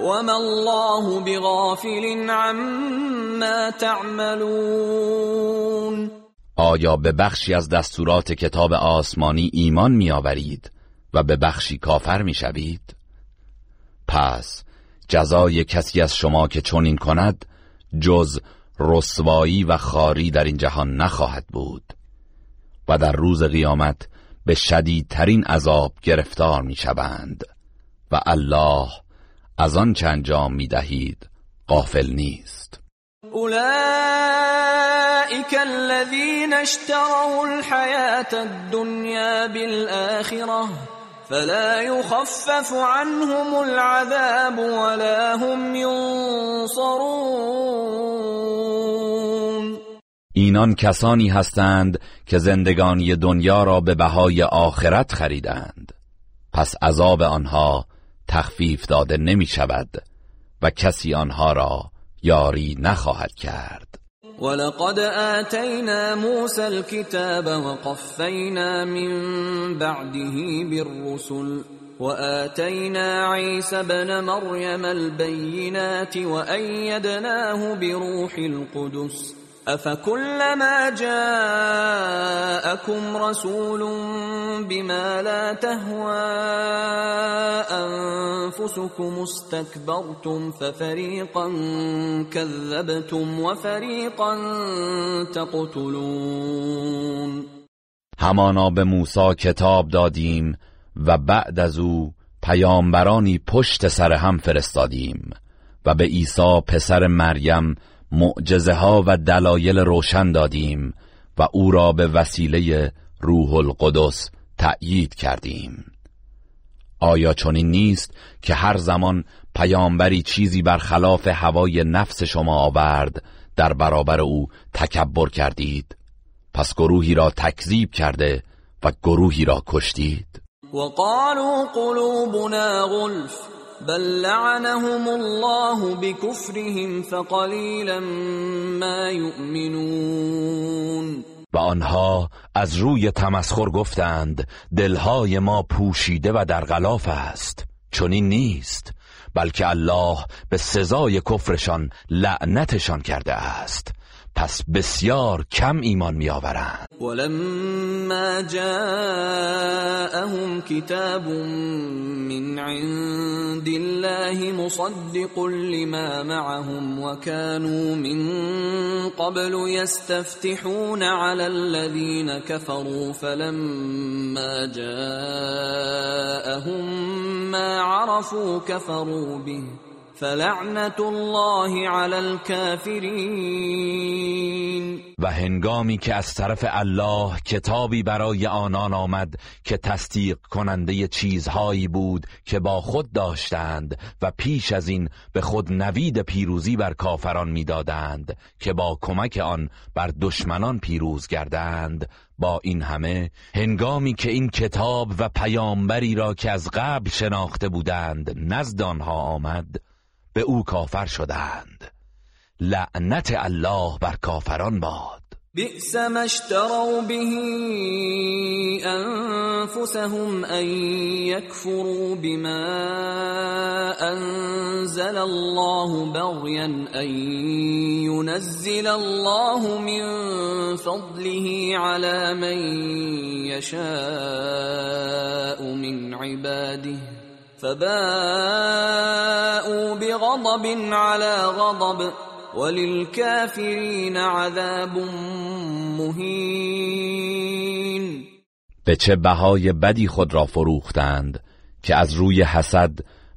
وما الله بغافل عما تعملون آیا به بخشی از دستورات کتاب آسمانی ایمان میآورید و به بخشی کافر می‌شوید؟ پس جزای کسی از شما که چنین کند جز رسوایی و خاری در این جهان نخواهد بود و در روز قیامت به شدیدترین عذاب گرفتار می‌شوند و الله از آن چه انجام می دهید غافل نیست. اولئك الذين اشتروا الحياة الدنيا بالآخرة فلا يخفف عنهم العذاب ولا هم ينصرون اینان کسانی هستند که زندگانی دنیا را به بهای آخرت خریدند. پس عذاب آنها تخفیف داده نمی شود و کسی آنها را یاری نخواهد کرد. ولقد آتینا موسى الكتاب وقفینا من بعده بالرسل وآتينا عيسى بن مريم البينات وأيدناه بروح القدس افكلما جاءكم رسول بما لا تهوى انفسكم استكبرتم ففريقا كذبتم وفريقا تقتلون همانا به موسی کتاب دادیم و بعد از او پیامبرانی پشت سر هم فرستادیم و به عیسی پسر مریم معجزه ها و دلایل روشن دادیم و او را به وسیله روح القدس تأیید کردیم. آیا چنین نیست که هر زمان پیامبری چیزی بر خلاف هوای نفس شما آورد در برابر او تکبر کردید؟ پس گروهی را تکذیب کرده و گروهی را کشتید. وقالوا قلوبنا غلف. بل لعنهم الله بكفرهم فقلیلا ما یؤمنون و آنها از روی تمسخر گفتند دلهای ما پوشیده و در غلاف است. چنین نیست بلکه الله به سزای کفرشان لعنتشان کرده است. پس بسیار کم ایمان می آورند ولما جاءهم کتاب من عند الله مصدق لما معهم وكانوا من قبل يستفتحون على الذين كفروا فلما جاءهم ما عرفوا كفروا به. فلعنت الله علی الكافرین و هنگامی که از طرف الله کتابی برای آنان آمد که تصدیق کننده چیزهایی بود که با خود داشتند و پیش از این به خود نوید پیروزی بر کافران می‌دادند که با کمک آن بر دشمنان پیروز گردند با این همه هنگامی که این کتاب و پیامبری را که از قبل شناخته بودند نزد آنها آمد. به او کافر شدند. لعنت الله بر کافران باد. بئس ما اشتروا به انفسهم ان يكفروا بما انزل الله بغيا ان ينزل الله من فضله على من يشاء من عباده. فباءوا بغضب على غضب وللكافرين عذاب مهین به چه بهای بدی خود را فروختند که از روی حسد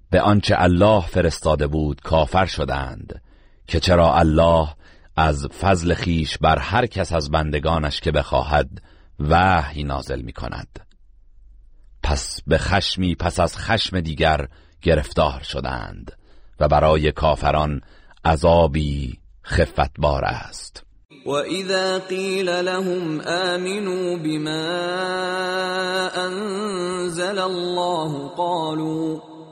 به آنچه الله فرستاده بود کافر شدند که چرا الله از فضل خیش بر هر کس از بندگانش که بخواهد وحی نازل می کند پس به خشمی پس از خشم دیگر گرفتار شدند و برای کافران عذابی خفتبار است. و اذا قیل لهم آمنوا بما انزل الله قالوا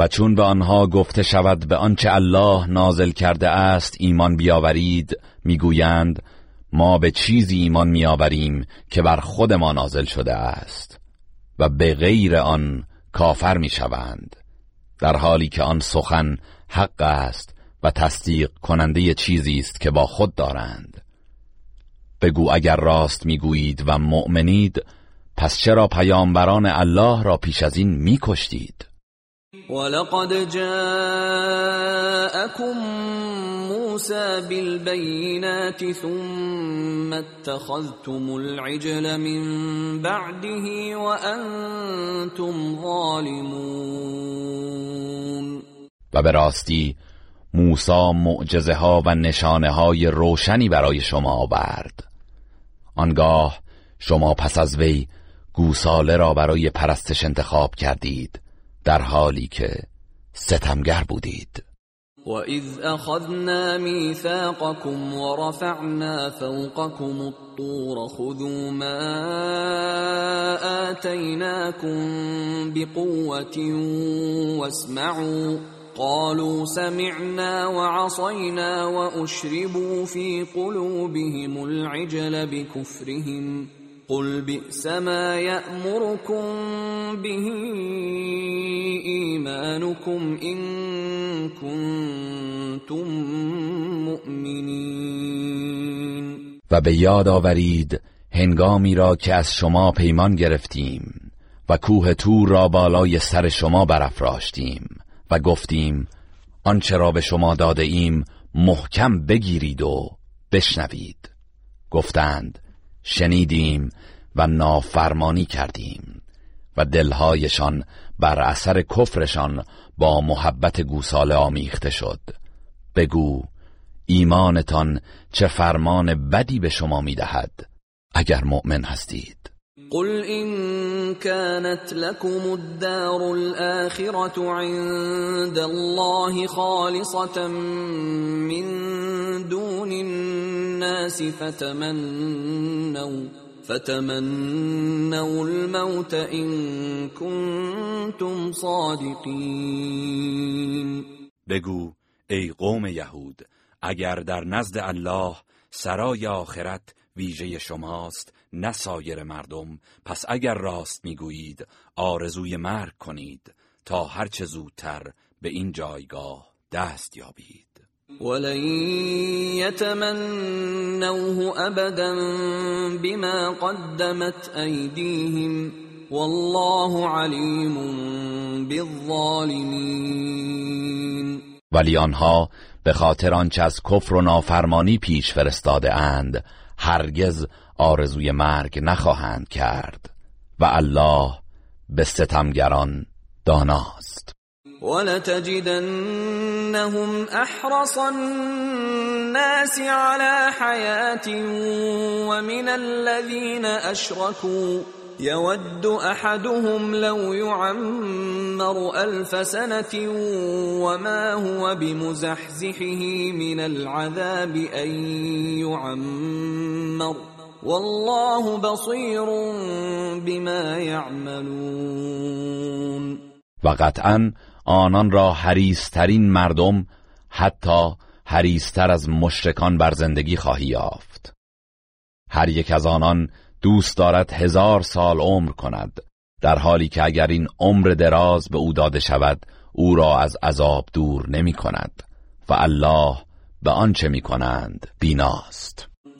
و چون به آنها گفته شود به آنچه الله نازل کرده است ایمان بیاورید می‌گویند ما به چیزی ایمان میآوریم که بر خود ما نازل شده است و به غیر آن کافر می‌شوند در حالی که آن سخن حق است و تصدیق کننده چیزی است که با خود دارند. بگو اگر راست می‌گویید و مؤمنید پس چرا پیامبران الله را پیش از این میکشتید؟ ولقد جاءكم موسى بالبينات ثم اتخذتم العجل من بعده وانتم ظالمون. و به راستی موسی معجزه ها و نشانه های روشنی برای شما آورد. آنگاه شما پس از وی گوساله را برای پرستش انتخاب کردید. در حالی که ستمگر بودید. وَإِذْ أَخَذْنَا مِيثَاقَكُمْ وَرَفَعْنَا فَوْقَكُمُ الطُّورَ خُذُوا مَا آتَيْنَاكُمْ بِقُوَّةٍ وَاسْمَعُوا قالوا سمعنا وعصينا وأشربوا في قلوبهم العجل بكفرهم قل بئس ما يأمركم به ایمانكم إن كنتم مؤمنین و به یاد آورید هنگامی را که از شما پیمان گرفتیم و کوه تور را بالای سر شما برافراشتیم و گفتیم آنچه را به شما داده ایم محکم بگیرید و بشنوید. گفتند شنیدیم و نافرمانی کردیم و دلهایشان بر اثر کفرشان با محبت گوساله آمیخته شد. بگو ایمانتان چه فرمان بدی به شما می‌دهد؟ اگر مؤمن هستید. قل إن كانت لكم الدار الآخرة عند الله خالصة من دون الناس فتمنوا فتمنوا الموت إن كنتم صادقين. بگو ای قوم یهود اگر در نزد الله سرای آخرت ویژه شماست نه سایر مردم. پس اگر راست می‌گویید آرزوی مرگ کنید تا هرچه زودتر به این جایگاه دست یابید. ولن يتمنوه ابدا بما قدمت ایدیهم والله علیم بالظالمین. ولی آنها به خاطر آنچه از کفر و نافرمانی پیش فرستاده اند هرگز آرزوی مرگ نخواهند کرد و الله به ستمگران داناست. ولتجدنهم احرص الناس على حياه ومن الذين اشركوا يود احدهم لو يعمر الف سنه وما هو بمزحزحه من العذاب ان يعمر. والله بصیر بما يعملون. و قطعا آنان را حریسترین مردم حتی حریستر از مشرکان بر زندگی خواهی یافت. هر یک از آنان دوست دارد هزار سال عمر کند در حالی که اگر این عمر دراز به او داده شود او را از عذاب دور نمی کند. و الله به آنچه می کنند بیناست.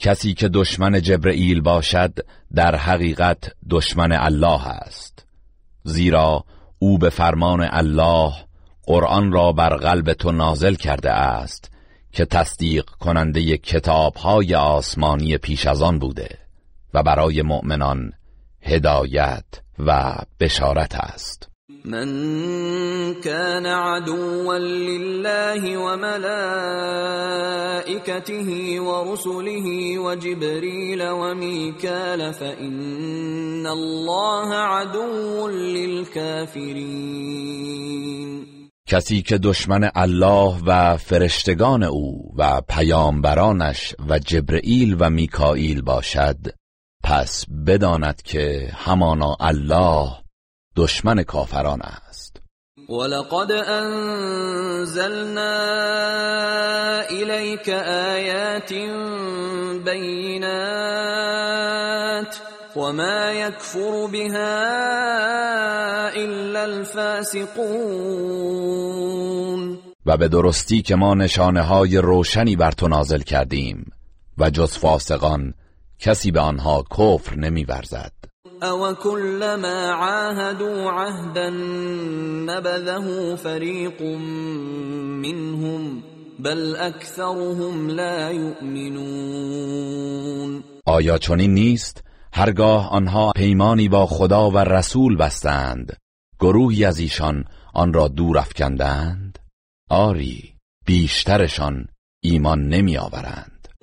کسی که دشمن جبرئیل باشد در حقیقت دشمن الله است. زیرا او به فرمان الله قرآن را بر قلب تو نازل کرده است که تصدیق کننده کتابهای آسمانی پیش از آن بوده و برای مؤمنان هدایت و بشارت است. من كان عدوا لله وملائكته ورسله وجبريل وميكال فإن الله عدو للكافرين. کسی که دشمن الله و فرشتگان او و پیامبرانش و جبرئیل و میکائیل باشد پس بداند که همانا الله دشمن کافران است. ولقد انزلنا الیک آیات بینات وما يكفر بها الا الفاسقون. و به درستی که ما نشانه های روشنی بر تو نازل کردیم و جز فاسقان کسی به آنها کفر نمیورزد. او كلما عاهدوا عهدا نبذه فريق منهم بل اكثرهم لا يؤمنون آیا چنین نیست؟ هرگاه آنها پیمانی با خدا و رسول بستند گروهی از ایشان آن را دور افکندند؟ آری بیشترشان ایمان نمی آورند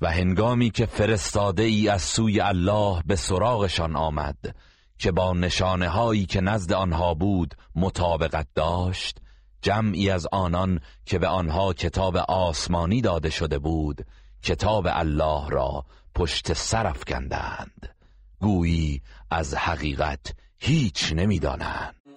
و هنگامی که فرستاده ای از سوی الله به سراغشان آمد که با نشانه هایی که نزد آنها بود مطابقت داشت جمعی از آنان که به آنها کتاب آسمانی داده شده بود کتاب الله را پشت سر کندند گویی از حقیقت هیچ نمی‌دانند.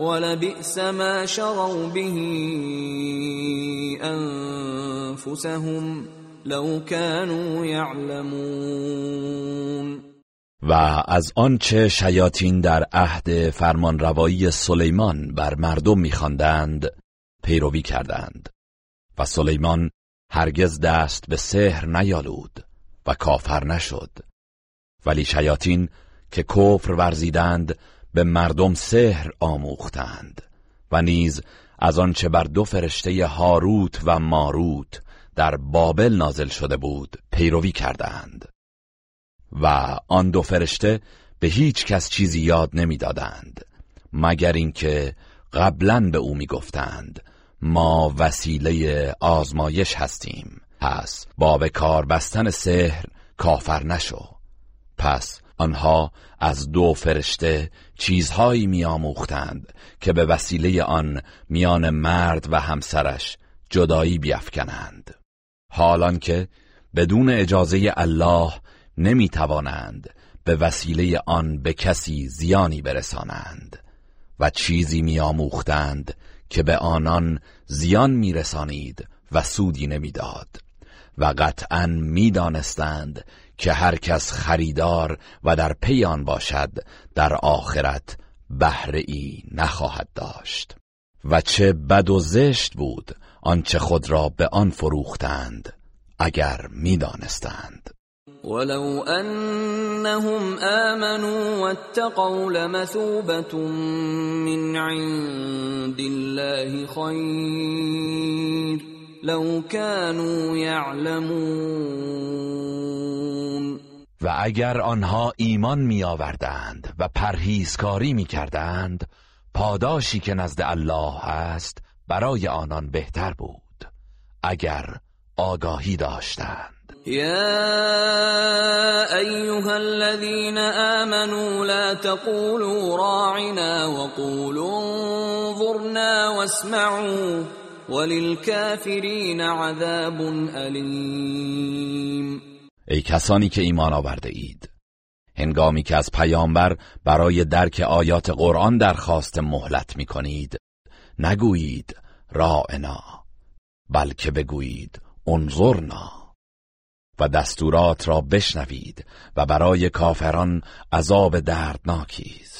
ولبئس ما شروا به انفسهم لو كانوا يعلمون. و از آنچه شیاطین در عهد فرمانروایی سلیمان بر مردم میخواندند پیروی کردند. و سلیمان هرگز دست به سحر نیالود و کافر نشد. ولی شیاطین که کفر ورزیدند به مردم سحر آموختند و نیز از آنچه بر دو فرشته هاروت و ماروت در بابل نازل شده بود پیروی کردند و آن دو فرشته به هیچ کس چیزی یاد نمی‌دادند مگر اینکه قبلا به او می‌گفتند ما وسیله آزمایش هستیم پس با به کار بستن سحر کافر نشو. پس آنها از دو فرشته چیزهایی میآموختند که به وسیله آن میان مرد و همسرش جدایی بیافکنند. حالان که بدون اجازه الله نمی توانند به وسیله آن به کسی زیانی برسانند و چیزی میآموختند که به آنان زیان میرسانید و سودی نمی‌داد و قطعا می‌دانستند که هر کس خریدار و در پی آن باشد در آخرت بهره ای نخواهد داشت. و چه بد و زشت بود آنچه خود را به آن فروختند اگر می‌دانستند. ولو انهم آمنوا واتقوا لمثوبة من عند الله خیر. لو كانوا يعلمون. و اگر آنها ایمان می آوردند و پرهیزکاری می کردند پاداشی که نزد الله است برای آنان بهتر بود اگر آگاهی داشتند. یا ایها الذين آمنوا لا تقولوا راعنا وقولوا انظرنا واسمعوا. وللكافرین عذاب علیم ای کسانی که ایمان آورده اید هنگامی که از پیامبر برای درک آیات قرآن درخواست مهلت می کنید نگویید رائنا بلکه بگویید انظرنا و دستورات را بشنوید و برای کافران عذاب دردناکی است.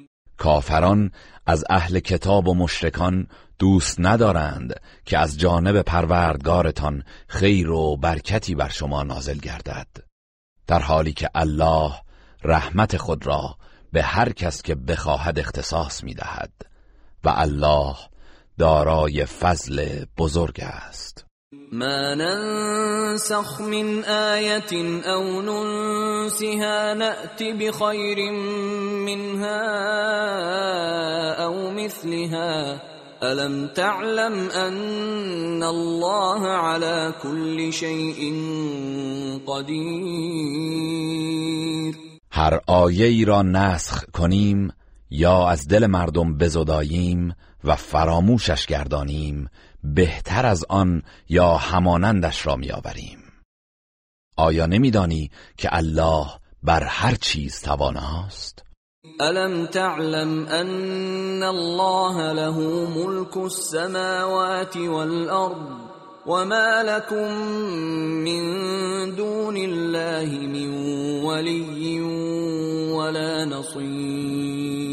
کافران از اهل کتاب و مشرکان دوست ندارند که از جانب پروردگارتان خیر و برکتی بر شما نازل گردد. در حالی که الله رحمت خود را به هر کس که بخواهد اختصاص می دهد و الله دارای فضل بزرگ است. ما ننسخ من آیت او ننسها نأتی بخیر منها او مثلها. الم تعلم ان الله على كل شيء قدیر هر آیه ای را نسخ کنیم یا از دل مردم بزداییم و فراموشش گردانیم بهتر از آن یا همانندش را میآوریم. آیا نمیدانی که الله بر هر چیز تواناست؟ الم تعلم ان الله له ملك السماوات والارض وما لكم من دون الله من ولي ولا نصير؟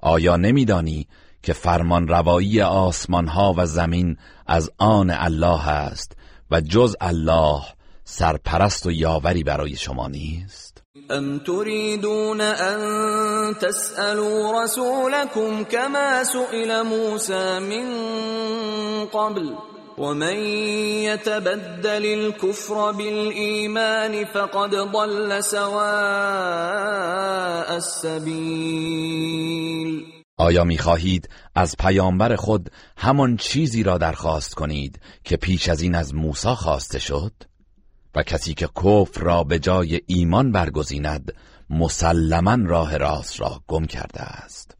آیا نمیدانی که فرمان روایی آسمان ها و زمین از آن الله است و جز الله سرپرست و یاوری برای شما نیست. ام تريدون ان تسألوا رسولكم كما سئل موسى من قبل ومن يتبدل الكفر بالإيمان فقد ضل سواء السبيل آیا می‌خواهید از پیامبر خود همان چیزی را درخواست کنید که پیش از این از موسی خواسته شد؟ و کسی که کفر را به جای ایمان برگزیند مسلما راه راست را گم کرده است.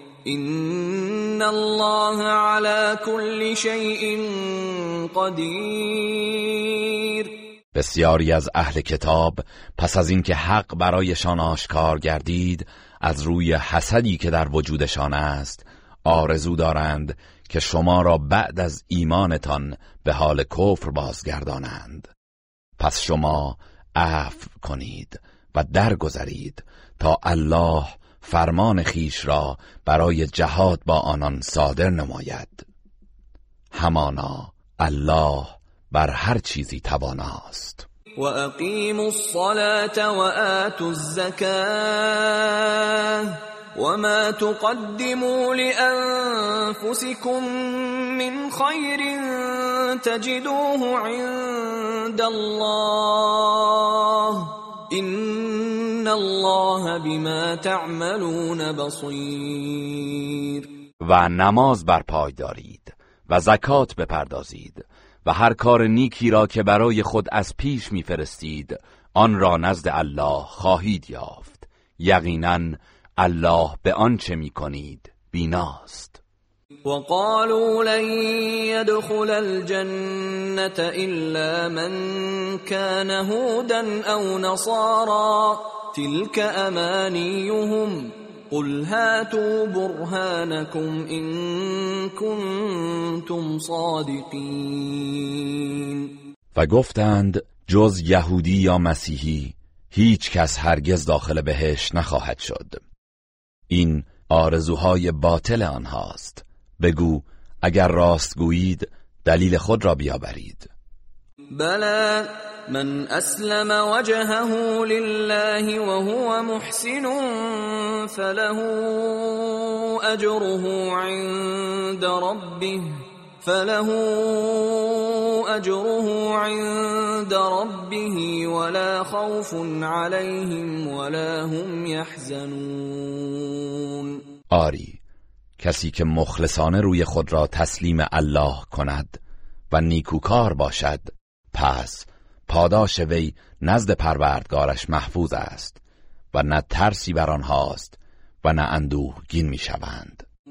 این الله على كل شيء قدیر بسیاری از اهل کتاب پس از اینکه حق برایشان آشکار گردید از روی حسدی که در وجودشان است آرزو دارند که شما را بعد از ایمانتان به حال کفر بازگردانند. پس شما عفو کنید و درگذرید تا الله فرمان خیش را برای جهاد با آنان صادر نماید. همانا الله بر هر چیزی تواناست. و اقیموا الصلاة و آتوا الزکاة وما تقدموا لأنفسكم من خير تجدوه عند الله این الله بما تعملون بصیر و نماز برپای دارید و زکات بپردازید و هر کار نیکی را که برای خود از پیش میفرستید آن را نزد الله خواهید یافت. یقینا الله به آنچه می‌کنید بیناست. وقالوا لن يدخل الجنة إلا من كان هودا أو نصارا. تلك أمانيهم. قل هاتوا برهانكم إن كنتم صادقين. و گفتند جز یهودی یا مسیحی هیچ کس هرگز داخل بهش نخواهد شد. این آرزوهای باطل آنهاست. بگو اگر راست گویید دلیل خود را بیاورید. بلا من اسلم وجهه لله وهو محسن فله اجره عند ربه فله اجره عند ربه ولا خوف عليهم ولا هم يحزنون. آری کسی که مخلصانه روی خود را تسلیم الله کند و نیکوکار باشد پس پاداش وی نزد پروردگارش محفوظ است و نه ترسی بر آنهاست و نه اندوهگین می‌شوند.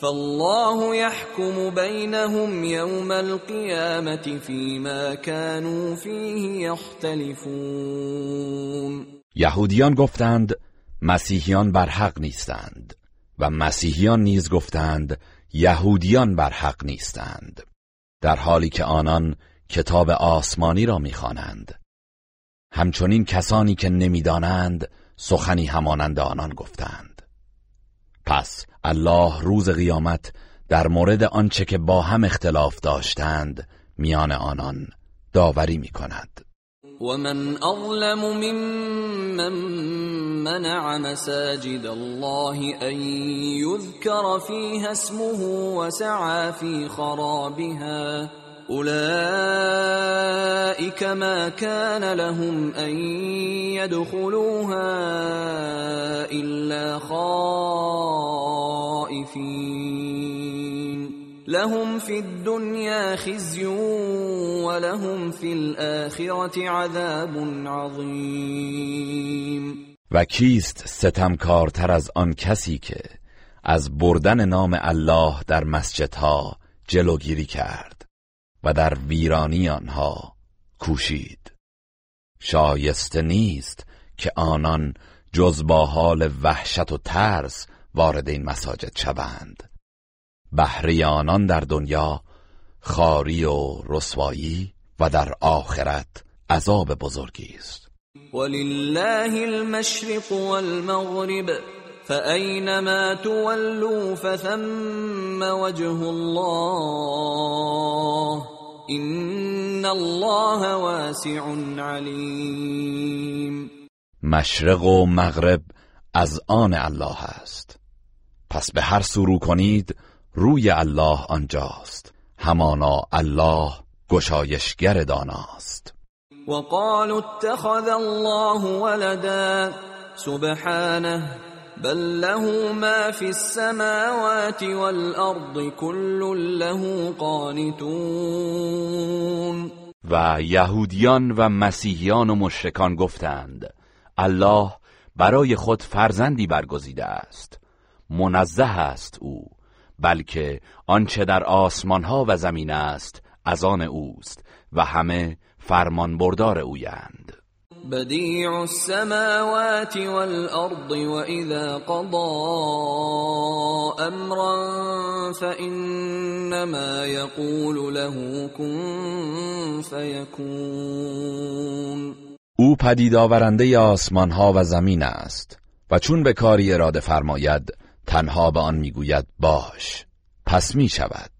فالله يحكم بينهم يوم القيامة فيما كانوا فيه يختلفون. یهودیان گفتند مسیحیان بر حق نیستند و مسیحیان نیز گفتند یهودیان بر حق نیستند. در حالی که آنان کتاب آسمانی را می‌خوانند. همچنین کسانی که نمی‌دانند سخنی همانند آنان گفتند. پس الله روز قیامت در مورد آنچه که با هم اختلاف داشتند میان آنان داوری می کند ومن اظلم ممن منع مساجد الله ان يذكر فيها اسمه وسعى في خرابها اولئك ما كان لهم ان يدخلوها الا خائفين. لهم في الدنيا خزي ولهم في الاخره عذاب عظيم. و کیست ستمکارتر از آن کسی که از بردن نام الله در مسجدها جلوگیری کرد؟ و در ویرانی آنها کوشید. شایسته نیست که آنان جز با حال وحشت و ترس وارد این مساجد شوند. بهره آنان در دنیا خاری و رسوایی و در آخرت عذاب بزرگی است. ولله المشرق والمغرب فأينما تولوا فثم وجه الله إن الله واسع علیم مشرق و مغرب از آن الله است. پس به هر سو رو کنید روی الله آنجاست. همانا الله گشایشگر داناست. وقالوا اتخذ الله ولدا. سبحانه بل له ما في السماوات والارض كل له قانتون. و یهودیان و مسیحیان و مشرکان گفتند الله برای خود فرزندی برگزیده است. منزه است او بلکه آنچه در آسمان ها و زمین است از آن اوست و همه فرمان بردار اویند. بديع السماوات والأرض وإذا قضى أمرا فإنما يقول له كن فيكون. او پدید آورنده آسمان ها و زمین است و چون به کاری اراده فرماید تنها به آن می‌گوید باش پس می شود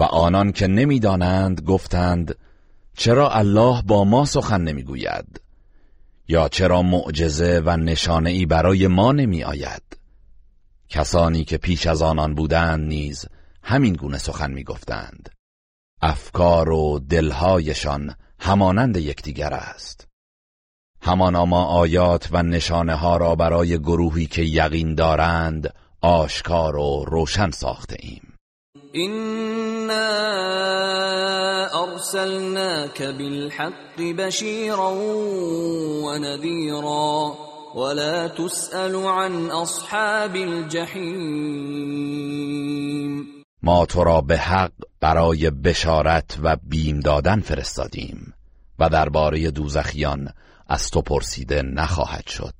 و آنان که نمی‌دانند گفتند چرا الله با ما سخن نمی‌گوید؟ یا چرا معجزه و نشانه ای برای ما نمی آید کسانی که پیش از آنان بودند نیز همین گونه سخن می گفتند افکار و دلهایشان همانند یکدیگر است. همانا ما آیات و نشانه ها را برای گروهی که یقین دارند آشکار و روشن ساخته ایم اینا ارسلناک بالحق بشیرا و نذیرا ولا تسأل عن اصحاب الجحیم ما تو را به حق برای بشارت و بیم دادن فرستادیم و درباره دوزخیان از تو پرسیده نخواهد شد.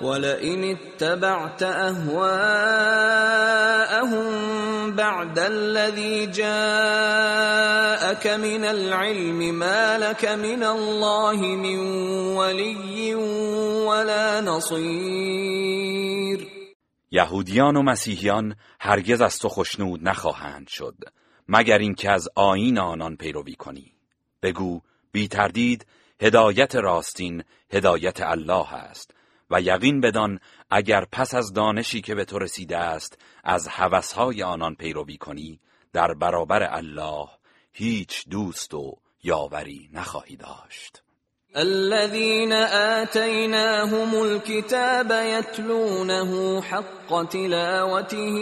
ولئن اتبعت اهواءهم بعد الذي جاءك من العلم ما لك من الله من ولي ولا نصير. یهودیان و مسیحیان هرگز از تو خشنود نخواهند شد مگر اینکه از آیین آنان پیروی کنی. بگو بی تردید هدایت راستین هدایت الله است. و یقین بدان اگر پس از دانشی که به تو رسیده است از هوسهای آنان پیروی کنی در برابر الله هیچ دوست و یاوری نخواهی داشت. الذين آتيناهم الكتاب يتلونه حق تلاوته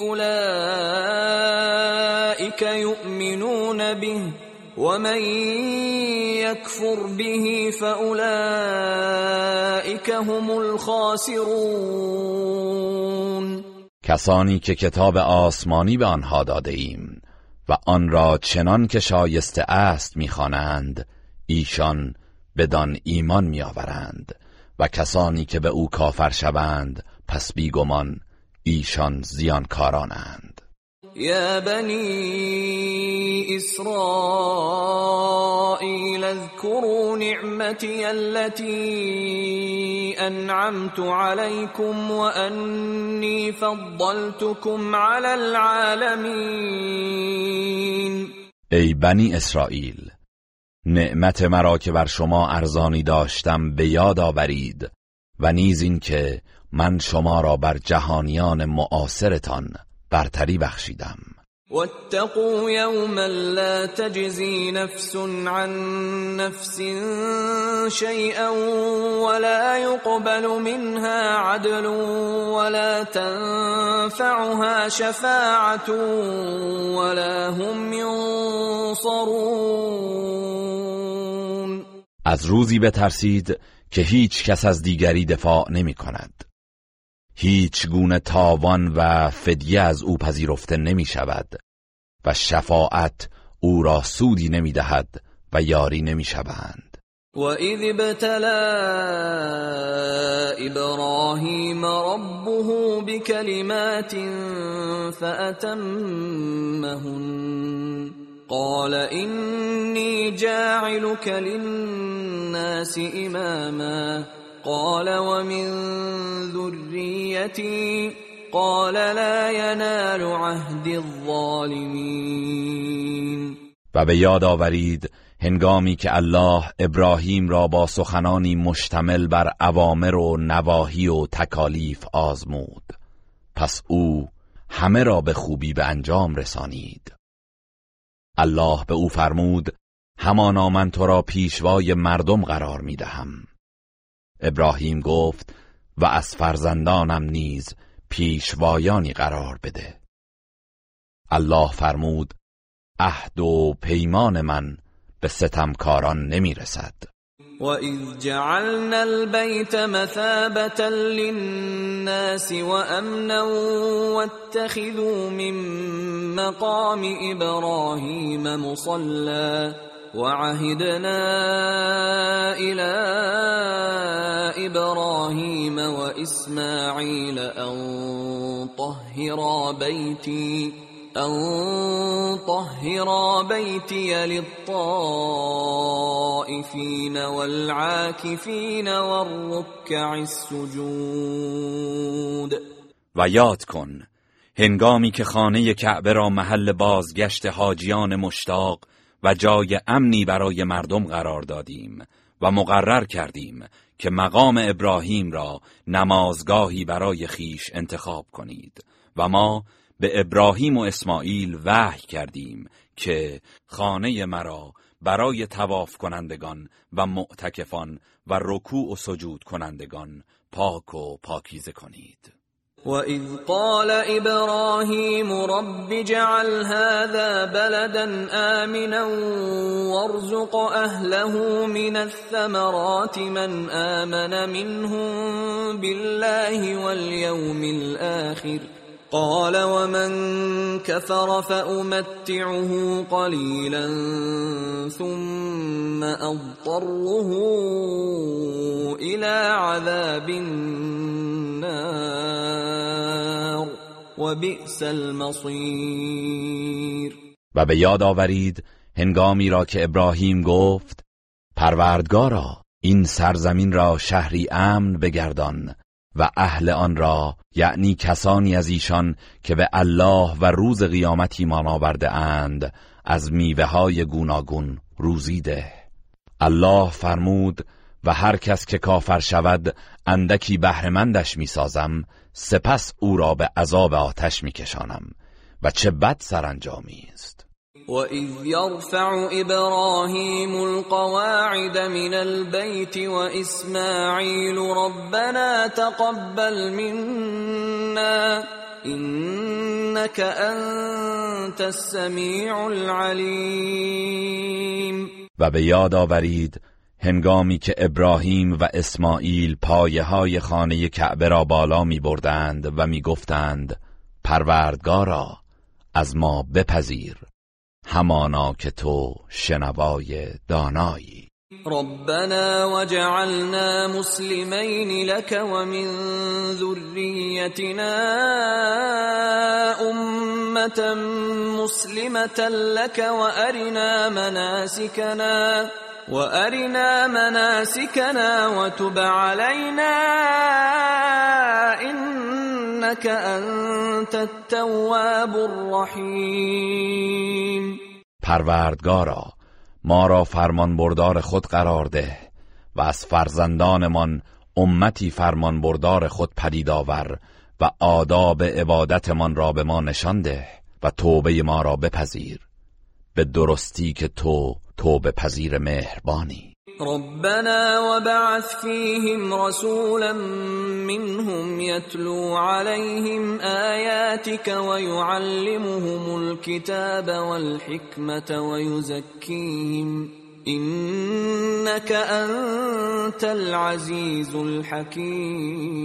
أولئك يؤمنون به. ومن يكفر به فاولئك هم الخاسرون کسانی که کتاب آسمانی به آنها داده ایم و آن را چنان که شایسته است می‌خوانند ایشان بدان ایمان میآورند و کسانی که به او کافر شوند پس بیگمان ایشان زیانکارانند. يا بني إسرائيل اذكروا نعمتي التي أنعمت عليكم وأني فضلتكم على العالمين. ای بنی اسرائیل نعمت مرا که بر شما ارزانی داشتم به یاد آورید و نیز این که من شما را بر جهانیان معاصرتان برتری بخشیدم. واتقوا یوما لا تجزی نفس عن نفس شیئا ولا يقبل منها عدل ولا تنفعها شفاعة ولا هم ینصرون. از روزی بترسید که هیچ کس از دیگری دفاع نمی کند. هیچ گونه تاوان و فدیه از او پذیرفته نمی شود و شفاعت او را سودی نمی دهد و یاری نمی شوند. اذ ابتلا ابراهیم ربه بکلمات فأتمهن. قال إني جاعلك للناس إماما. قال ومن ذريتي قال لا ينال عهد الظالمين. و به یاد آورید هنگامی که الله ابراهیم را با سخنانی مشتمل بر اوامر و نواهی و تکالیف آزمود. پس او همه را به خوبی به انجام رسانید. الله به او فرمود همانا من تو را پیشوای مردم قرار می دهم ابراهیم گفت و از فرزندانم نیز پیشوایانی قرار بده. الله فرمود عهد و پیمان من به ستمکاران نمی‌رسد. وَإِذْ جَعَلْنَا الْبَيْتَ مَثَابَةً لِلنَّاسِ وَأَمْنًا وَاتَّخِذُوا مِن مَّقَامِ إِبْرَاهِيمَ مُصَلًّى وَعَهِدْنَا إِلَى إِبْرَاهِيمَ وَإِسْمَاعِيلَ أَن طَهِّرَا بَيْتِي أن طهرا بيتي للطائفين والعاكفين والركع السجود. و یاد کن هنگامی که خانه کعبه را محل بازگشت حاجیان مشتاق و جای امنی برای مردم قرار دادیم و مقرر کردیم که مقام ابراهیم را نمازگاهی برای خیش انتخاب کنید و ما به ابراهیم و اسماعیل وحی کردیم که خانه مرا برای تواف کنندگان و معتکفان و رکوع و سجود کنندگان پاک و پاکیزه کنید. وَإِذْ قَالَ إِبْرَاهِيمُ رَبِّ اجْعَلْ هَذَا بَلَدًا آمِنًا وَارْزُقْ أَهْلَهُ مِنَ الثَّمَرَاتِ مَنْ آمَنَ مِنْهُم بِاللَّهِ وَالْيَوْمِ الْآخِرِ قال ومن كفر فأمتعه قليلا ثم أضطره إلى عذاب النار وبئس المصير. و به یاد آورید هنگامی را که ابراهیم گفت پروردگارا این سرزمین را شهری امن بگردان. و اهل آن را یعنی کسانی از ایشان که به الله و روز قیامتی ایمان آورده اند از میوه های گوناگون روزیده الله فرمود و هر کس که کافر شود اندکی بهرهمندش می‌سازم سپس او را به عذاب آتش میکشانم و چه بد سرانجامی است. وَإِذْ يَرْفَعُ إِبْرَاهِيمُ الْقَوَاعِدَ مِنَ الْبَيْتِ وَإِسْمَاعِيلُ رَبَّنَا تَقَبَّلْ مِنَّا إِنَّكَ أَنْتَ السَّمِيعُ الْعَلِيمُ و به یاد آورید هنگامی که ابراهیم و اسماعیل پایه های خانه کعبه را بالا می بردند و می گفتند پروردگارا از ما بپذیر. همانا که تو شنوای دانایی. ربنا وجعلنا مسلمين لك ومن ذريتنا أمة مسلمة لك وأرنا مناسكنا وأرنا مناسكنا وتب علينا إنك أنت التواب الرحیم پروردگارا ما را فرمان بردار خود قرار ده و از فرزندانمان امتی فرمان بردار خود پدید آور و آداب عبادتمان را به ما نشان ده و توبه ما را بپذیر. به درستی که تو توبه پذیر مهربانی. ربنا وبعث فيهم رسولا منهم يتلو عليهم آياتك ويعلمهم الكتاب والحكمة ويزكيهم إنك أنت العزيز الحكيم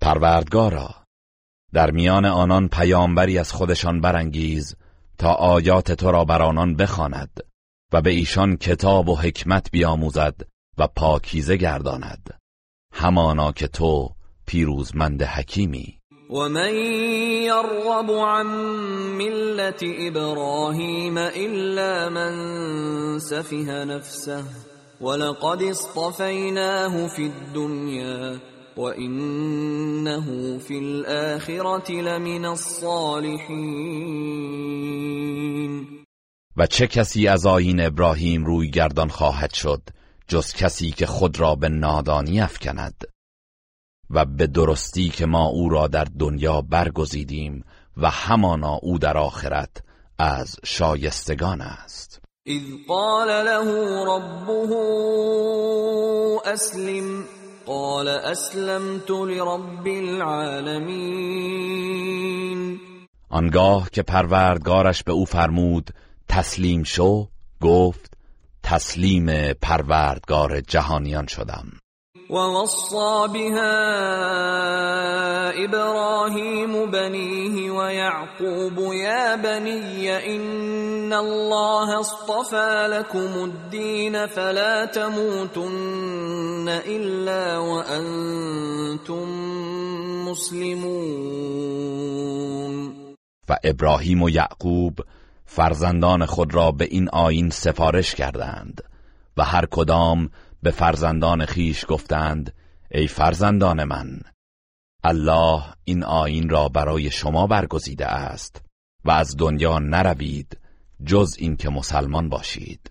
پروردگارا در میان آنان پیامبری از خودشان برانگیز تا آیات تو را بر آنان بخواند و به ایشان کتاب و حکمت بیاموزد و پاکیزه گرداند. همانا که تو پیروزمند حکیمی. و من یرغب عن ملت ابراهیم الا من سفه نفسه ولقد اصطفیناه فی الدنیا وإنه في الآخرة لمن الصالحين و چه کسی از آین ابراهیم روی گردان خواهد شد جز کسی که خود را به نادانی افکند؟ و به درستی که ما او را در دنیا برگزیدیم و همانا او در آخرت از شایستگان است. اذ قال له ربه اسلم قال اسلمت لرب العالمین آنگاه که پروردگارش به او فرمود تسلیم شو گفت تسلیم پروردگار جهانیان شدم. ووصى بها إبراهيم بنيه ويعقوب يا بني إن الله اصطفى لكم الدين فلا تموتن إلا وأنتم مسلمون و ابراهیم و یعقوب فرزندان خود را به این آین سفارش کردند و هر کدام به فرزندان خیش گفتند ای فرزندان من الله این آین را برای شما برگزیده است و از دنیا نروید جز اینکه مسلمان باشید.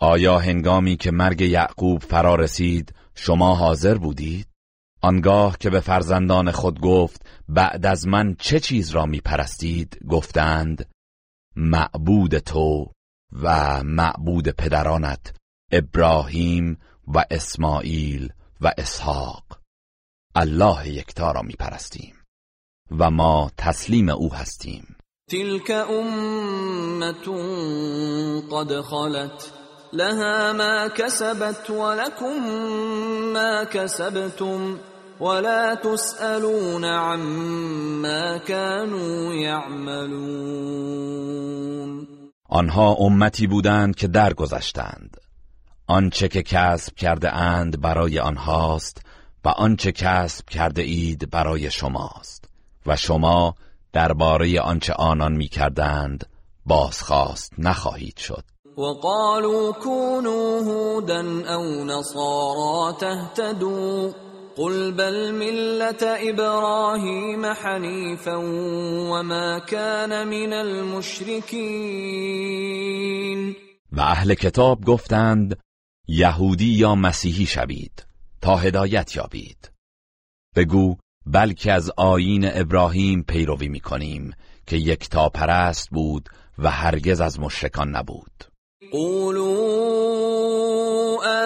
آیا هنگامی که مرگ یعقوب فرا رسید شما حاضر بودید؟ آنگاه که به فرزندان خود گفت بعد از من چه چیز را می پرستید؟ گفتند معبود تو و معبود پدرانت ابراهیم و اسماعیل و اسحاق الله یکتا را می پرستیم و ما تسلیم او هستیم تلك امت قد خلت لها ما كسبت ولكم ما كسبتم ولا تسألون عما كانوا يعملون آنها امتی بودند که درگذشتند. آنچه که کسب کرده اند برای آنهاست و آنچه کسب کرده اید برای شماست. و شما درباره آنچه آنان می‌کردند بازخواست نخواهید شد. وقالوا كونوا هودا او نصارا تهتدوا قل بل ملة ابراهیم حنیفا وما كان من المشرکین و اهل کتاب گفتند یهودی یا مسیحی شوید تا هدایت یابید. بگو بلکه از آیین ابراهیم پیروی می‌کنیم که یک تا پرست بود و هرگز از مشرکان نبود. قولوا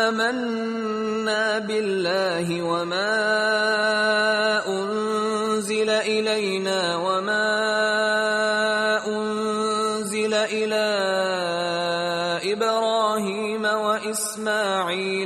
آمنا بالله وما انزل إلينا وما انزل إلى إبراهيم وإسماعيل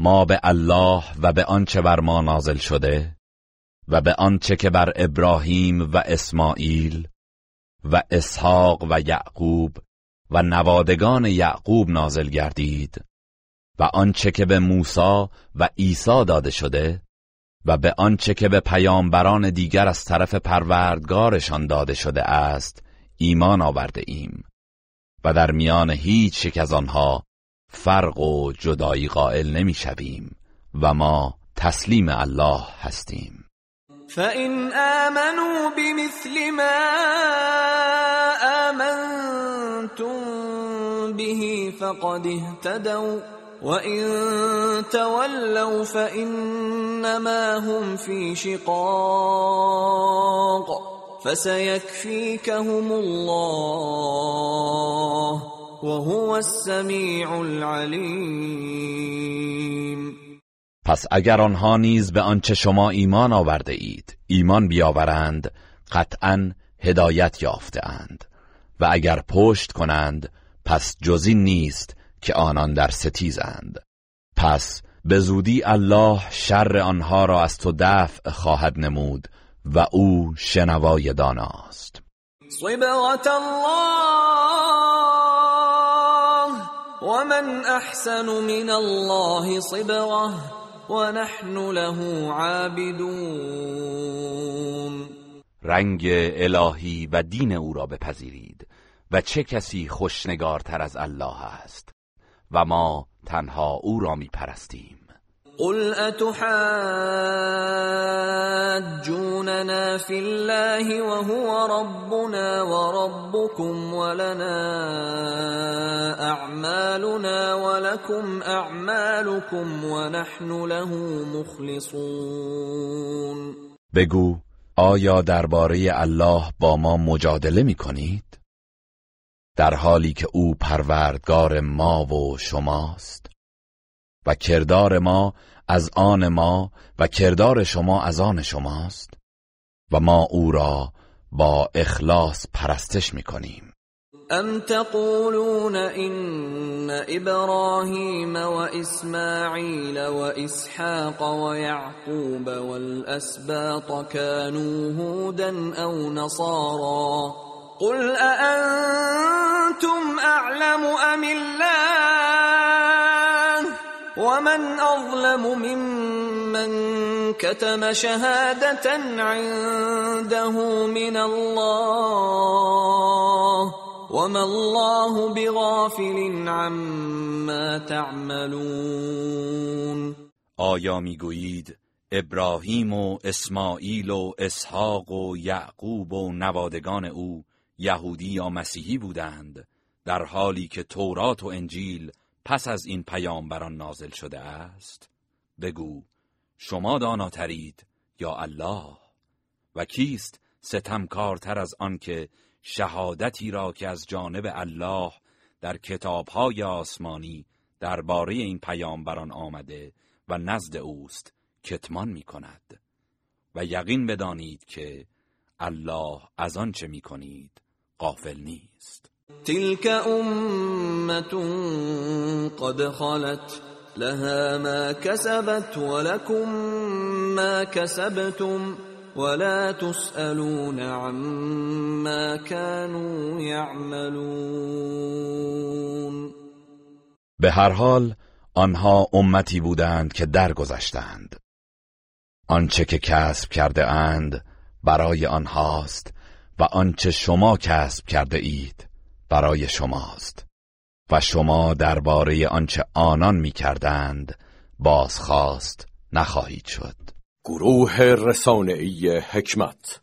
ما به الله و به آنچه بر ما نازل شده و به آنچه که بر ابراهیم و اسماعیل و اسحاق و یعقوب و نوادگان یعقوب نازل گردید و آنچه که به موسی و عیسی داده شده و به آنچه که به پیامبران دیگر از طرف پروردگارشان داده شده است ایمان آورده ایم و در میان هیچ یک از آنها فرق و جدایی قائل نمی‌شویم و ما تسلیم الله هستیم. فَإِنْ آمَنُوا بِمِثْلِ مَا آمَنْتُمْ بِهِ فَقَدِ اهْتَدَوْا وَإِنْ تَوَلَّوْا فَإِنَّمَا هُمْ فِي شِقَاقٍ فَسَيَكْفِيكَهُمُ اللَّهُ وَهُوَ السَّمِيعُ الْعَلِيمُ. پس اگر آنها نیز به آنچه شما ایمان آورده اید ایمان بیاورند قطعا هدایت یافته اند و اگر پشت کنند پس جزی نیست که آنان در ستیزند. پس به زودی الله شر آنها را از تو دفع خواهد نمود و او شنوای داناست. صبغت الله ومن احسن من الله صبغه ونحن له عابدون رنگ الهی و دین او را بپذیرید و چه کسی خوشنگارتر از الله است و ما تنها او را می پرستیم قل اتحاجوننا في الله وهو ربنا وربكم ولنا اعمالنا ولكم اعمالكم ونحن له مخلصون بگو آیا درباره الله با ما مجادله می کنید؟ در حالی که او پروردگار ما و شماست و کردار ما از آن ما و کردار شما از آن شماست و ما او را با اخلاص پرستش می کنیم ام تقولون ان ابراهیم و اسماعیل و اسحاق و یعقوب والاسباط كانوا هودا او نصارا قل اانتم اعلم ام الله ومن اظلم ممن كتم شهادة عنده من الله وما الله بغافل عما تعملون آیا می‌گویید ابراهیم و اسماعیل و اسحاق و یعقوب و نوادگان او یهودی یا مسیحی بودند در حالی که تورات و انجیل پس از این پیامبران نازل شده است؟ بگو شما داناترید یا الله؟ و کیست ستمکارتر از آنکه شهادتی را که از جانب الله در کتابهای آسمانی درباره این پیامبران آمده و نزد اوست کتمان می کند و یقین بدانید که الله از آنچه می کنید غافل نیست. تلك امه قد خلت لها ما كسبت ولكم ما كسبتم ولا تسألون عما كانوا يعملون. به هر حال آنها امتی بودند که درگذشتند. آنچه که کسب کرده اند برای آنهاست و آنچه شما کسب کرده اید. برای شماست. و شما درباره آنچه آنان می‌کردند بازخواست نخواهید شد. گروه رسانه‌ای حکمت